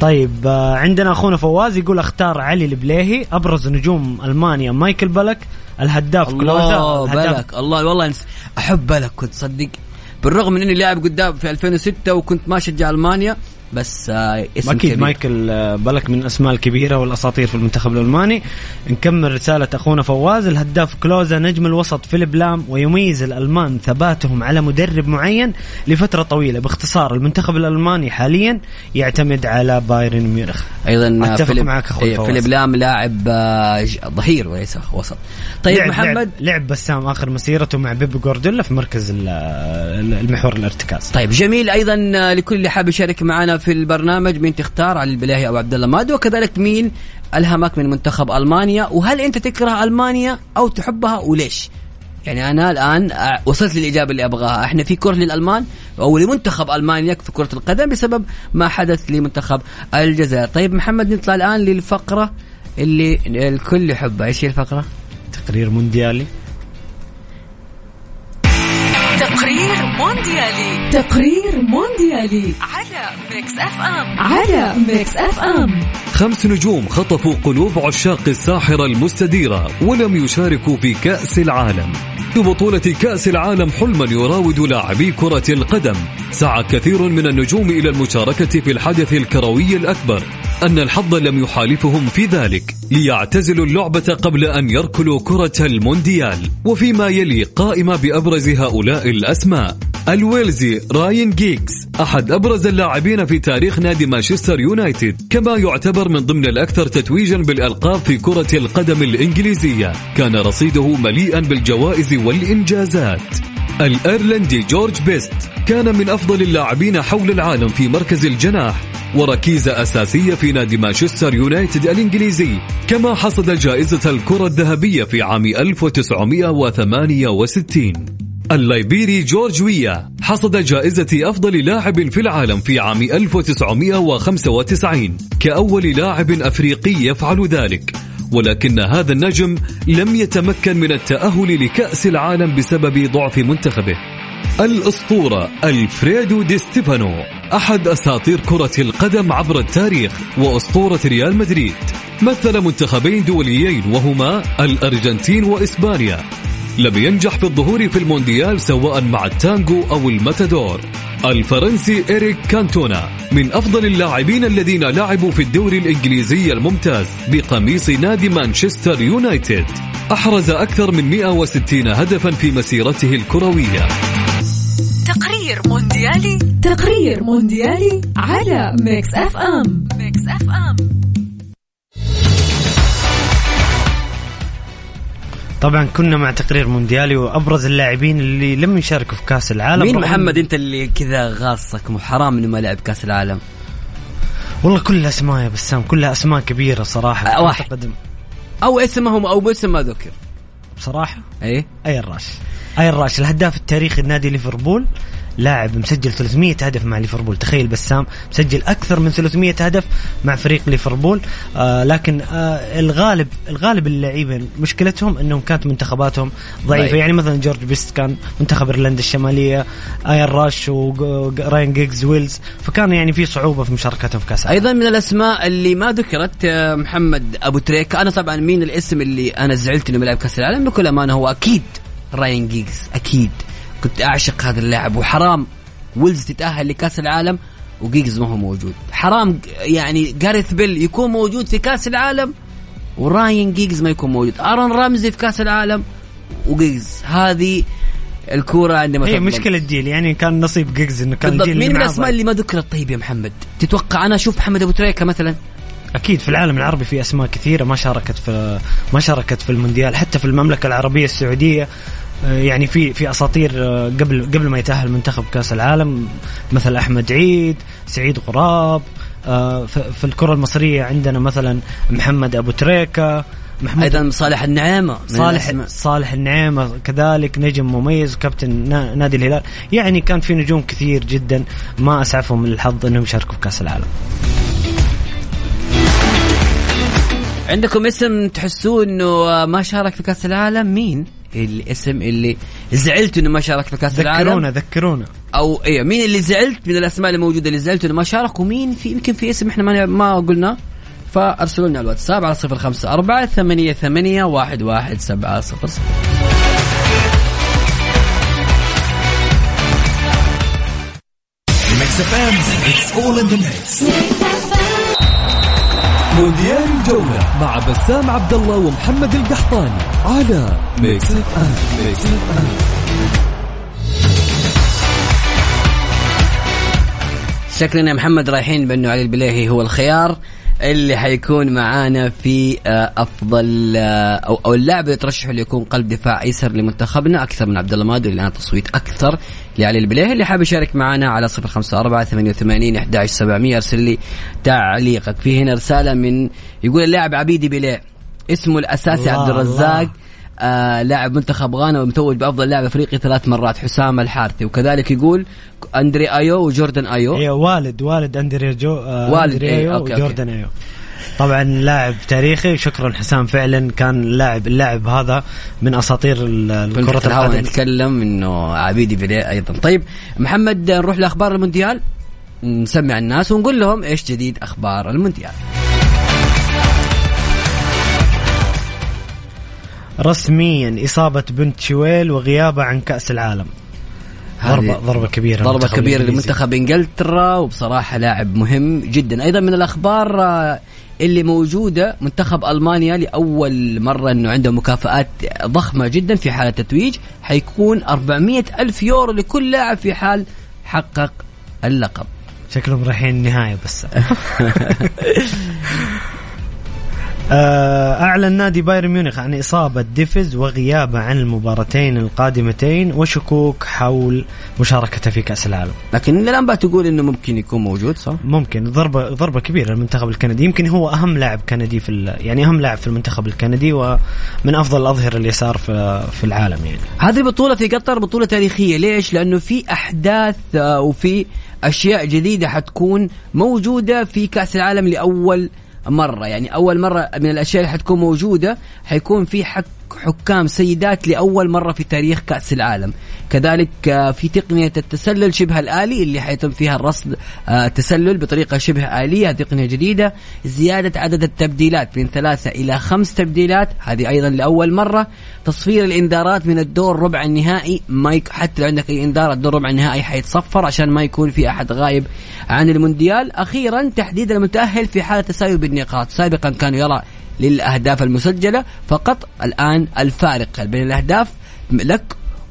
طيب آه، عندنا أخونا فواز يقول أختار علي البليهي أبرز نجوم ألمانيا مايكل بلك الهداف كلوزا الله بلك الله والله. أحب بلك كنت صدق بالرغم من إني لاعب قدام في 2006 وكنت ما أشجع ألمانيا بس آه اسم أكيد كبير. مايكل آه، بلك من الأسماء الكبيرة والأساطير في المنتخب الألماني. نكمل رسالة أخونا فواز. الهداف كلوزا نجم الوسط فيليب لام ويميز الألمان ثباتهم على مدرب معين لفترة طويلة. باختصار المنتخب الألماني حاليا يعتمد على بايرن ميونخ. أيضا أتفق فيليب معك أخوي إيه، فواز. فيليب لام لاعب آه، ظهير وليس وسط. طيب لعب محمد؟ لعب, لعب بسام آخر مسيرته مع بيب جوارديولا في مركز ال- المحور الارتكاز. طيب جميل. أيضا آه، لكل اللي حاب يشارك معنا في البرنامج مين تختار علي البليهي أو عبد الله مادو وكذلك مين ألهمك من منتخب ألمانيا؟ وهل أنت تكره ألمانيا أو تحبها وليش؟ يعني أنا الآن وصلت للإجابة اللي أبغاها، إحنا في كره للألمان أو لمنتخب ألمانيا في كرة القدم بسبب ما حدث لمنتخب الجزائر، طيب محمد نطلع الآن للفقرة اللي الكل يحبها، إيش هي الفقرة؟ تقرير مونديالي. تقرير مونديالي. تقرير مونديالي. على Mix FM. على Mix FM. خمس نجوم خطفوا قلوب عشاق الساحرة المستديرة ولم يشاركوا في كأس العالم. بطولة كأس العالم حلما يراود لاعبي كرة القدم. سعى كثير من النجوم إلى المشاركة في الحدث الكروي الأكبر. أن الحظ لم يحالفهم في ذلك ليعتزلوا اللعبة قبل أن يركلوا كرة المونديال. وفيما يلي قائمة بأبرز هؤلاء الأسماء الويلزي راين جيجز أحد أبرز اللاعبين في تاريخ نادي مانشستر يونايتد كما يعتبر من ضمن الأكثر تتويجا بالألقاب في كرة القدم الإنجليزية. كان رصيده مليئا بالجوائز والإنجازات. الأيرلندي جورج بيست كان من أفضل اللاعبين حول العالم في مركز الجناح وركيزة أساسية في نادي مانشستر يونايتد الإنجليزي كما حصد جائزة الكرة الذهبية في عام 1968 الليبيري جورج ويا حصد جائزة أفضل لاعب في العالم في عام 1995 كأول لاعب أفريقي يفعل ذلك. ولكن هذا النجم لم يتمكن من التأهل لكأس العالم بسبب ضعف منتخبه. الأسطورة ألفريدو دي ستيفانو أحد أساطير كرة القدم عبر التاريخ وأسطورة ريال مدريد. مثل منتخبين دوليين وهما الأرجنتين وإسبانيا. لم ينجح في الظهور في المونديال سواء مع التانجو أو الماتادور. الفرنسي إريك كانتونا من أفضل اللاعبين الذين لعبوا في الدوري الإنجليزي الممتاز بقميص نادي مانشستر يونايتد. أحرز أكثر من 160 هدفا في مسيرته الكروية. تقرير مونديالي. تقرير مونديالي على Mix FM. Mix FM. طبعا كنا مع تقرير مونديالي وأبرز اللاعبين اللي لم يشاركوا في كأس العالم. مين محمد أنت اللي كذا غاصك وحرام إنه ما لعب كأس العالم؟ والله كلها أسماء يا بسام كلها أسماء كبيرة صراحة. أه، واحد. قدم أو اسمهم أو باسم ما ذكر. بصراحه إيه؟ اي الراش اي الراش الهداف التاريخي لنادي ليفربول. لاعب مسجل 300 هدف مع ليفربول. تخيل بسام مسجل أكثر من 300 هدف مع فريق ليفربول. آه لكن آه الغالب الغالب اللعيبة مشكلتهم إنهم كانت منتخباتهم ضعيفة. ضعيف. يعني مثلا جورج بيست كان منتخب إيرلندا الشمالية إيان راش وراين جيجز ويلز. فكان يعني في صعوبة في مشاركتهم في كأس العالم. أيضا من الأسماء اللي ما ذكرت آه، محمد أبو تريكة. أنا طبعا مين الاسم اللي أنا زعلت إنه ما لعب كأس العالم بكل أمانة هو أكيد راين جيجز. أكيد. كنت أعشق هذا اللاعب وحرام ويلز تتأهل لكأس العالم وجيجز ما هو موجود. حرام يعني جاريث بيل يكون موجود في كأس العالم وراين جيجز ما يكون موجود. آرون رامزي في كأس العالم وجيجز. هذه الكورة عندما هي. مشكلة جيل يعني كان نصيب جيجز إنه كان بالضبط. جيل مين من الأسماء. اللي ما ذكرت طيب يا محمد؟ تتوقع أنا أشوف محمد أبو تريكة مثلا؟ أكيد في العالم العربي في أسماء كثيرة ما شاركت في ما شاركت في المونديال حتى في المملكة العربية السعودية. يعني في في أساطير آه، قبل قبل ما يتأهل منتخب كأس العالم مثل أحمد عيد سعيد غراب آه، في الكرة المصرية عندنا مثلا محمد أبو تريكة محمود أيضا صالح النعيمة. صالح. صالح النعيمة كذلك نجم مميز كابتن نا- نادي الهلال. يعني كان في نجوم كثير جدا ما أسعفهم الحظ إنهم يشاركوا في كأس العالم. عندكم اسم تحسوه إنه ما شارك في كأس العالم؟ مين؟ الاسم اللي زعلت إنه ما شارك في كأس العالم؟ ذكرونا ذكرونا. أو إيه مين اللي زعلت من الأسماء الموجودة اللي زعلت إنه ما شارك ومين في يمكن في اسم إحنا ما ما قلناه فأرسلوا لنا على الواتساب على صفر خمسة أربعة ثمانية ثمانية واحد واحد سبعة صفر صفر. Mix FM it's all in the mix مونديال الجولة مع بسام عبد الله ومحمد القحطاني على Mix FM Mix FM شكلنا محمد رايحين بأنه علي البليهي هو الخيار. اللي حيكون معانا في آه، أفضل آه، أو أو اللاعب اللي ترشحه ليكون قلب دفاع ايسر لمنتخبنا أكثر من عبد الله مادو اللي أنا تصويت أكثر لعلي البليهي اللي حاب يشارك معنا على 054 88 11700 أرسل لي تعليقك. في هنا رسالة من يقول اللاعب عبيدي بليه اسمه الأساسي عبد الرزاق. الله. آه لاعب منتخب غانا ومتوج بأفضل لاعب أفريقي ثلاث مرات حسام الحارثي. وكذلك يقول أندري أيو وجوردن أيو. هي والد والد اندريا جو آه والد، أندريا إيه، أيو okay، okay. وجوردن أيو. طبعا لاعب تاريخي شكرا حسام فعلا كان اللاعب اللاعب هذا من أساطير ال- كنت كرة نحاول القدم نتكلم إنه عبيدي بليه أيضا. طيب محمد نروح لأخبار المونديال؟ نسمع الناس ونقول لهم إيش جديد أخبار المونديال. رسميا إصابة بن تشيلويل وغيابه عن كأس العالم. ضربة ضربة كبيرة ضربة كبيرة. لمنتخب إنجلترا وبصراحة لاعب مهم جدا. أيضا من الأخبار آه، اللي موجودة منتخب ألمانيا لأول مرة إنه عنده مكافآت ضخمة جدا في حالة تتويج حيكون 400 ألف يورو لكل لاعب في حال حقق اللقب. شكلهم رايحين النهاية بس. أعلن نادي بايرن ميونخ عن إصابة ديفز وغيابه عن المباراتين القادمتين وشكوك حول مشاركته في كأس العالم. لكن بقى تقول إنه ممكن يكون موجود صح؟ ممكن. ضربة ضربة كبيرة للمنتخب الكندي. يمكن هو أهم لاعب كندي في يعني أهم لاعب في المنتخب الكندي ومن أفضل الأظهرة اليسار في في العالم يعني. هذه البطولة في قطر بطولة تاريخية. ليش؟ لأنه في أحداث آه، وفي أشياء جديدة حتكون موجودة في كأس العالم لأول مرة يعني أول مرة من الأشياء اللي حتكون موجودة حيكون في حك حكام سيدات لأول مرة في تاريخ كأس العالم. كذلك آه، في تقنية التسلل شبه الآلي اللي حيتم فيها الرصد آه، تسلل بطريقة شبه آلية تقنية جديدة. زيادة عدد التبديلات من ثلاثة إلى خمس تبديلات هذه أيضا لأول مرة. تصفير الإنذارات من الدور ربع النهائي ما يك... حتى لو عندك أي إنذار الدور ربع النهائي حيتصفر عشان ما يكون في أحد غايب عن المونديال. أخيرا تحديد المتأهل في حالة تساوي بالنقاط. سابقا كانوا يرى للأهداف المسجلة فقط الآن الفارق بين الأهداف لك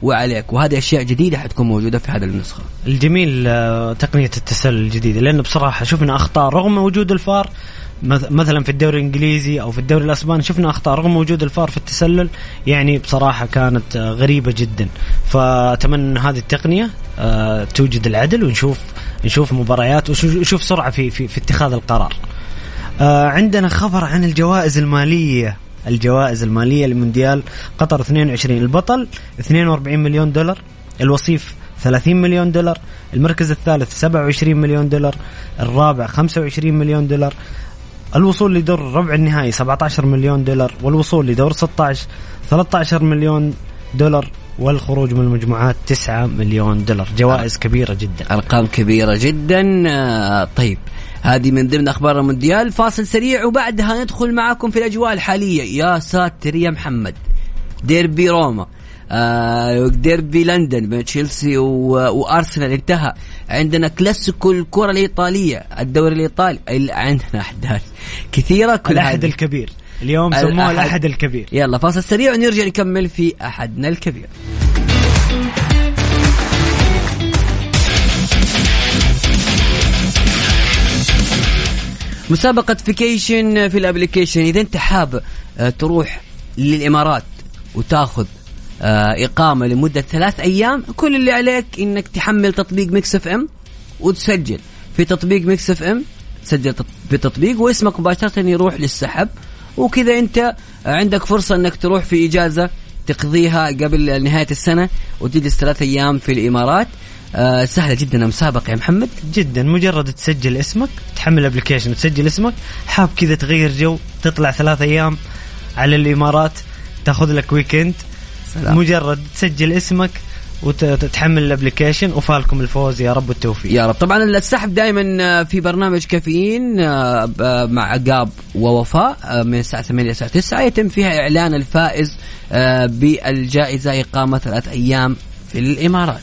وعليك وهذه أشياء جديدة حتكون موجودة في هذه النسخة. الجميل آه، تقنية التسلل الجديدة لأنه بصراحة شفنا أخطاء رغم وجود الفار مث- مثلا في الدوري الإنجليزي أو في الدوري الأسباني شفنا أخطاء رغم وجود الفار في التسلل يعني بصراحة كانت آه، غريبة جدا. فأتمنى أن هذه التقنية آه، توجد العدل ونشوف نشوف مباريات ونشوف نشوف سرعة في في, في اتخاذ القرار. آه، عندنا خبر عن الجوائز المالية. الجوائز المالية لمونديال قطر 22 البطل 42 مليون دولار الوصيف 30 مليون دولار المركز الثالث 27 مليون دولار الرابع 25 مليون دولار الوصول لدور ربع النهائي 17 مليون دولار والوصول لدور 16 13 مليون دولار والخروج من المجموعات 9 مليون دولار. جوائز كبيرة جدا. أرقام كبيرة جدا. آه، طيب. هذه من ضمن أخبار المونديال. فاصل سريع وبعدها ندخل معكم في الأجواء الحالية. يا ساتر يا محمد. ديربي روما. آه ديربي لندن بين تشيلسي وأرسنال. انتهى. عندنا كلاسيكو الكرة الإيطالية. الدوري الإيطالي. ال- عندنا أحداث كثيرة كل الأحد هذه. الكبير. اليوم سموه الأحد. الأحد الكبير. يلا فاصل سريع ونرجع نكمل في أحدنا الكبير. مسابقة vacation في ال application إذا أنت حاب آه، تروح للإمارات وتاخذ آه، إقامة لمدة ثلاث أيام كل اللي عليك إنك تحمل تطبيق Mix FM وتسجل. في تطبيق Mix FM تسجل في التطبيق واسمك مباشرة يروح للسحب. وكذا أنت عندك فرصة إنك تروح في إجازة تقضيها قبل نهاية السنة وتجلس ثلاث أيام في الإمارات. آه سهلة جدا المسابقة يا محمد؟ جدا. مجرد تسجل اسمك تحمل ال application وتسجل اسمك حاب كذا تغير جو تطلع ثلاث أيام على الإمارات تاخذ لك weekend سلام. مجرد تسجل اسمك وتحمل الابلكيشن وفالكم الفوز يا رب والتوفيق يا رب. طبعا السحب دائما في برنامج كافيين آه، مع عقاب ووفاء آه، من الساعة 8 إلى الساعة 9 يتم فيها إعلان الفائز آه، بالجائزة إقامة ثلاث أيام في الإمارات.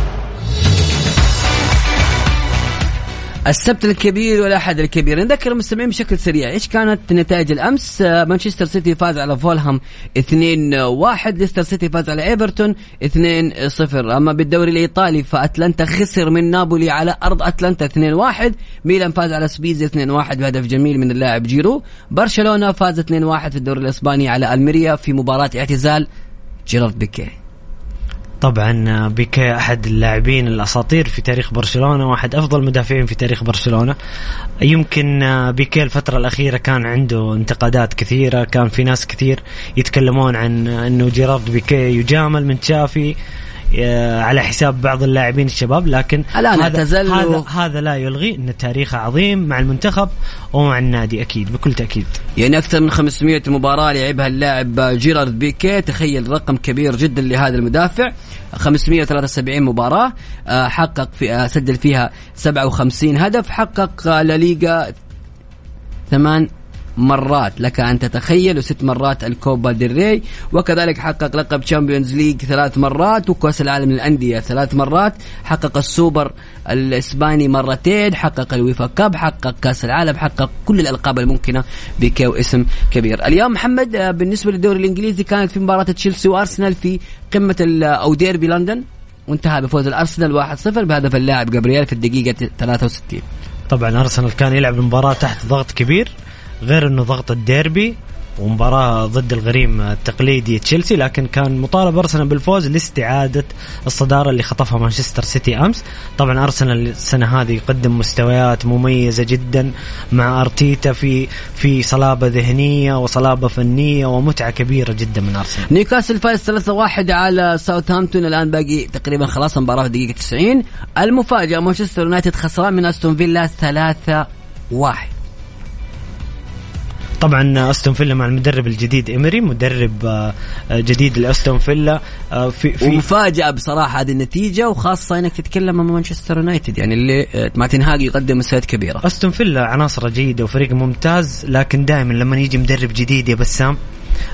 السبت الكبير والاحد الكبير. نذكر المستمعين بشكل سريع إيش كانت نتائج الأمس؟ آه، مانشستر سيتي فاز على فولهام 2-1 ليستر سيتي فاز على إيفرتون 2-0 أما بالدوري الإيطالي فأتلانتا خسر من نابولي على أرض أتلانتا 2-1 ميلان فاز على سبيزي 2-1 بهدف جميل من اللاعب جيرو. برشلونة فاز 2-1 في الدوري الإسباني على ألميريا في مباراة اعتزال جيرارد بيكيه. طبعا بيكي أحد اللاعبين الأساطير في تاريخ برشلونة واحد أفضل المدافعين في تاريخ برشلونة. يمكن بيكي الفترة الأخيرة كان عنده انتقادات كثيرة كان في ناس كثير يتكلمون عن إنه جيرارد بيكي يجامل من تشافي. على حساب بعض اللاعبين الشباب لكن الآن هذا هذا, هذا لا يلغي إن تاريخه عظيم مع المنتخب ومع النادي أكيد بكل تأكيد. يعني أكثر من 500 مباراة لعبها اللاعب جيرارد بيكي تخيل رقم كبير جدا لهذا المدافع. 573 مباراة آه، حقق في آه، سجل فيها 57 هدف حقق آه، لا ليغا ثمان مرات. لك أن تتخيل وست مرات ال Copa del Rey وكذلك حقق لقب Champions League ثلاث مرات وكأس العالم للأندية ثلاث مرات. حقق السوبر الإسباني مرتين حقق ال UEFA Cup حقق كأس العالم حقق كل الألقاب الممكنة بيكيه اسم كبير. اليوم محمد آه، بالنسبة للدوري الإنجليزي كانت في مباراة تشيلسي وأرسنال في قمة ال- أو ديربي لندن. وانتهى بفوز الأرسنال 1-0 بهدف اللاعب جابرييل في الدقيقة 63 طبعا أرسنال كان يلعب المباراه تحت ضغط كبير. غير إنه ضغط الديربي ومباراة ضد الغريم التقليدي تشيلسي لكن كان مطالب أرسنال بالفوز لاستعادة الصدارة اللي خطفها مانشستر سيتي أمس، طبعا أرسنال السنة هذه يقدم مستويات مميزة جدا مع أرتيتا في في صلابة ذهنية وصلابة فنية ومتعة كبيرة جدا من أرسنال. نيوكاسل فاز 3-1 على ساوثهامبتون الآن باقي تقريبا خلاص المباراه في الدقيقه 90 المفاجأة مانشستر يونايتد خسران من أستون فيلا 3-1 طبعا أستون فيلا مع المدرب الجديد إيمري مدرب آه، جديد لأستون فيلا. آه، في في ومفاجأة بصراحة هذه النتيجة وخاصة إنك تتكلم عن مانشستر يونايتد يعني اللي آه، مع تنهاج يقدم مستويات كبيرة. أستون فيلا عناصره جيدة وفريق ممتاز لكن دائما لما يجي مدرب جديد يا بسام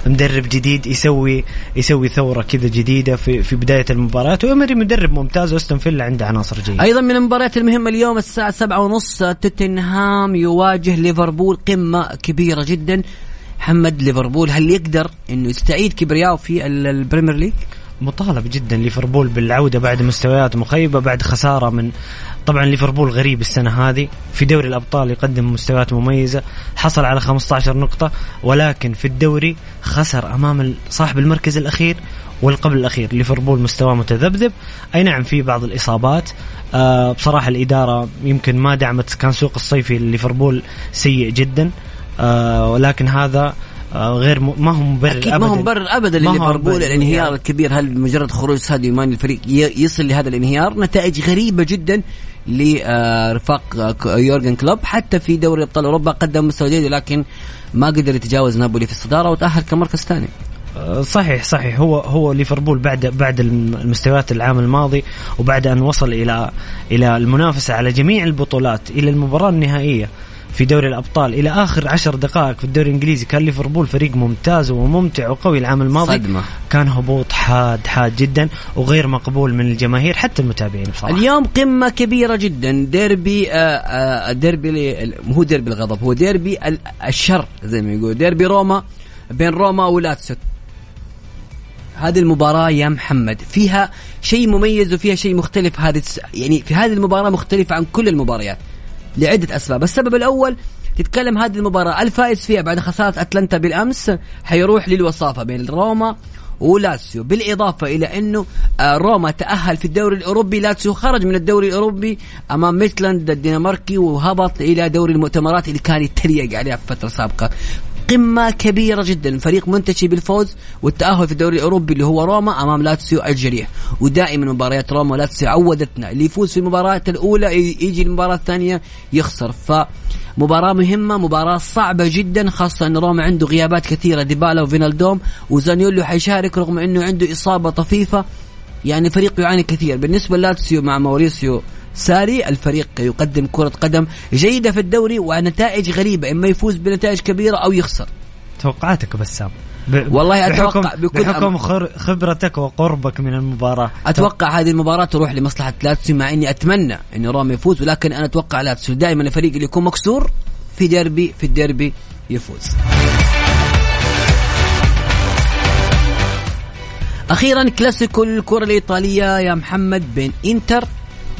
مدرب جديد يسوي يسوي ثورة كذا جديدة في في بداية المباراة. وإيمري مدرب ممتاز واستون فيلا عنده عناصر جيدة. أيضا من المباريات المهمة اليوم الساعة سبعة ونص توتنهام يواجه ليفربول قمة كبيرة جدا. محمد ليفربول هل يقدر إنه يستعيد كبرياءه في ال- ال Premier League؟ مطالب جدا ليفربول بالعودة بعد مستويات مخيبة بعد خسارة من طبعا ليفربول غريب السنة هذه. في دوري الأبطال يقدم مستويات مميزة حصل على 15 نقطة ولكن في الدوري خسر أمام صاحب المركز الأخير والقبل الأخير. ليفربول مستواه متذبذب. أي نعم في بعض الإصابات. آه بصراحة الإدارة يمكن ما دعمت كان سوق الصيفي لليفربول سيء جدا. آه ولكن هذا غير م... ما هو مبرر أكيد ما هو أبداً. مبرر ابدا لليفربول مبرر. الانهيار الكبير. هل مجرد خروج ساديو ماني الفريق يصل لهذا الانهيار؟ نتائج غريبة جدا لرفاق يورجن كلوب. حتى في دوري أبطال أوروبا قدم مستوى جيد لكن ما قدر يتجاوز نابولي في الصدارة وتأهل كمركز ثاني. آه، صحيح صحيح. هو هو ليفربول بعد بعد الم- المستويات العام الماضي وبعد أن وصل إلى إلى المنافسة على جميع البطولات إلى المباراة النهائية في دوري الأبطال إلى آخر عشر دقائق في الدوري الإنجليزي. كان ليفربول فريق ممتاز وممتع وقوي العام الماضي. صدمة. كان هبوط حاد حاد جدا وغير مقبول من الجماهير حتى المتابعين بصراحة. اليوم قمة كبيرة جدا. ديربي آه آه ديربي هو ديربي الغضب هو ديربي ال- الشر زي ما يقول ديربي روما بين روما ولاتسيو. هذه المباراة يا محمد فيها شيء مميز وفيها شيء مختلف. هذه يعني في هذه المباراة مختلفة عن كل المباريات. لعدة أسباب. السبب الأول تتكلم هذه المباراة الفائز فيها بعد خسارة أتلانتا بالأمس حيروح للوصافة بين روما ولاتسيو بالإضافة إلى أنه آه، روما تأهل في الدوري الأوروبي. لاتسيو خرج من الدوري الأوروبي أمام ميتلاند الدنماركي وهبط إلى دوري المؤتمرات اللي كان يتريق عليها في فترة سابقة. قمة كبيرة جدا. فريق منتشي بالفوز والتأهل في الدوري الأوروبي اللي هو روما أمام لاتسيو الجريح ودائما مباريات روما ولاتسيو عودتنا. اللي يفوز في المباراة الأولى يجي المباراة الثانية يخسر. فمباراة مهمة مباراة صعبة جدا خاصة أن روما عنده غيابات كثيرة. ديبالا وفينالدوم وزانيولو حيشارك رغم أنه عنده إصابة طفيفة. يعني فريق يعاني كثير. بالنسبة لاتسيو مع موريسيو ساري الفريق يقدم كرة قدم جيدة في الدوري ونتائج غريبة إما يفوز بنتائج كبيرة أو يخسر. توقعاتك بسام ب- والله أتوقع بحكم, بكل بحكم أم- خبرتك وقربك من المباراة. أتوقع هذه المباراة تروح لمصلحة لاتسيو مع إني أتمنى إن روما يفوز ولكن أنا أتوقع لاتسيو دائما الفريق اللي يكون مكسور في ديربي في الديربي يفوز. أخيرا كلاسيكو الكرة الإيطالية يا محمد بين إنتر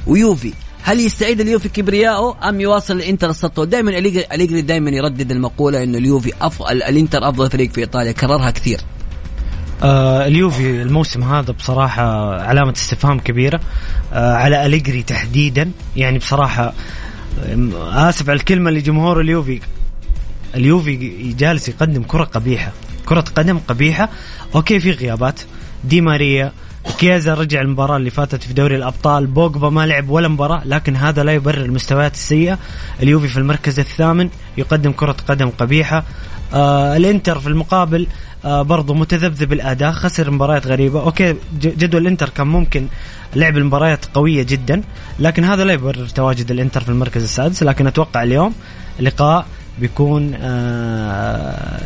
ويوفي. هل يستعيد اليوفي كبرياءه أم يواصل الإنتر السطوه؟ دائما اليجري دائما يردد المقولة إنه اليوفي افضل الإنتر أفضل فريق في إيطاليا كررها كثير. آه اليوفي الموسم هذا بصراحة علامة استفهام كبيرة. آه على أليجري تحديدا. يعني بصراحة آم، آسف على الكلمة لجمهور اليوفي. اليوفي جالس يقدم كرة قبيحة. كرة قدم قبيحة. okay في غيابات. دي ماريا كيزا رجع المباراة اللي فاتت في دوري الأبطال. بوجبا ما لعب ولا مباراة لكن هذا لا يبرر المستويات السيئة. اليوفي في المركز الثامن يقدم كرة قدم قبيحة. آه الإنتر في المقابل آه برضو متذبذب الأداء خسر مباريات غريبة. okay ج- جدول الإنتر كان ممكن لعب المباريات قوية جدا لكن هذا لا يبرر تواجد الإنتر في المركز السادس لكن أتوقع اليوم لقاء بيكون آه،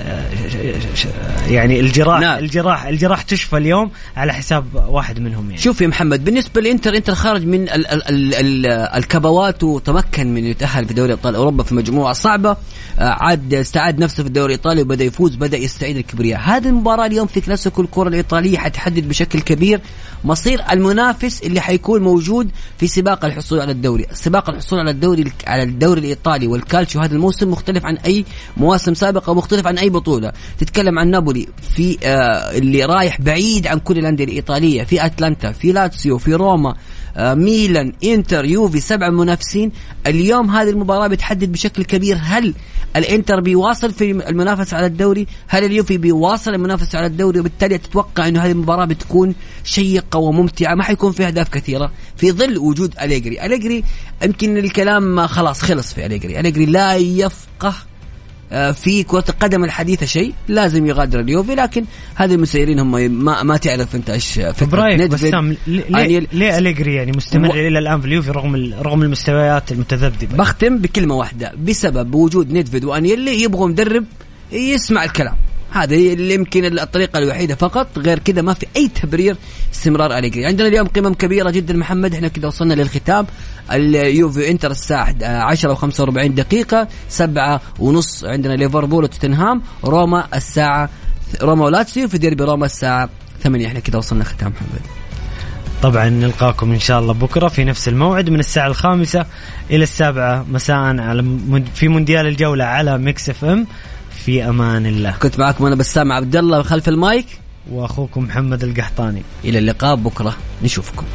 يعني الجراح نعم. الجراح الجراح تشفى اليوم على حساب واحد منهم يعني. شوف يا محمد بالنسبة للانتر إنتر خرج من ال ال ال ال الكبوات وتمكن من يتاهل في دوري أبطال أوروبا في مجموعة صعبة. آه، عاد استعاد نفسه في الدوري الإيطالي وبدأ يفوز بدأ يستعيد الكبرياء. هذه المباراة اليوم في كلاسيكو الكرة الإيطالية حتحدد بشكل كبير مصير المنافس اللي حيكون موجود في سباق الحصول على الدوري. سباق الحصول على الدوري على الدوري الإيطالي والكالتشيو هذا الموسم مختلف عن أي مواسم سابقة ومختلف عن أي بطولة. تتكلم عن نابولي في آه اللي رايح بعيد عن كل الأندية الإيطالية في أتلانتا في لاتسيو في روما. ميلان إنتر يوفي سبع منافسين. اليوم هذه المباراة بتحدد بشكل كبير هل الإنتر بيواصل في المنافسه على الدوري؟ هل اليوفي بيواصل المنافسه على الدوري؟ وبالتالي تتوقع إنه هذه المباراة بتكون شيقة وممتعة. ما حيكون فيها أهداف كثيرة. في ظل وجود أليجري. أليجري يمكن الكلام خلاص خلص في أليجري. أليجري لا يفقه آه، في كرة القدم الحديثة شيء لازم يغادر اليوفي لكن هذه المسيرين هم ما ما تعرف أنت إيش فكرة برايك. بسام ليه. ليه أليجري يعني مستمر و- إلى الآن في اليوفي رغم رغم المستويات المتذبذبة بختم بكلمة واحدة بسبب وجود نيدفيد وانيلي يبغوا مدرب يسمع الكلام هذا اللي يمكن الطريقة الوحيدة فقط غير كذا ما في أي تبرير استمرار أليجري عندنا اليوم قمم كبيرة جدا محمد إحنا كده وصلنا للختام اليوفي انتر الساعة 10 و45 دقيقة سبعة ونص عندنا ليفربول وتوتنهام روما الساعة روما ولاتسيو في ديربي روما الساعة 8 إحنا كده وصلنا ختام محمد. طبعا نلقاكم إن شاء الله بكرة في نفس الموعد من الساعة الخامسة إلى السابعة مساء على في مونديال الجولة على Mix FM. في أمان الله. كنت معكم أنا بسام عبد الله خلف المايك. وأخوكم محمد القحطاني. إلى اللقاء بكرة. نشوفكم.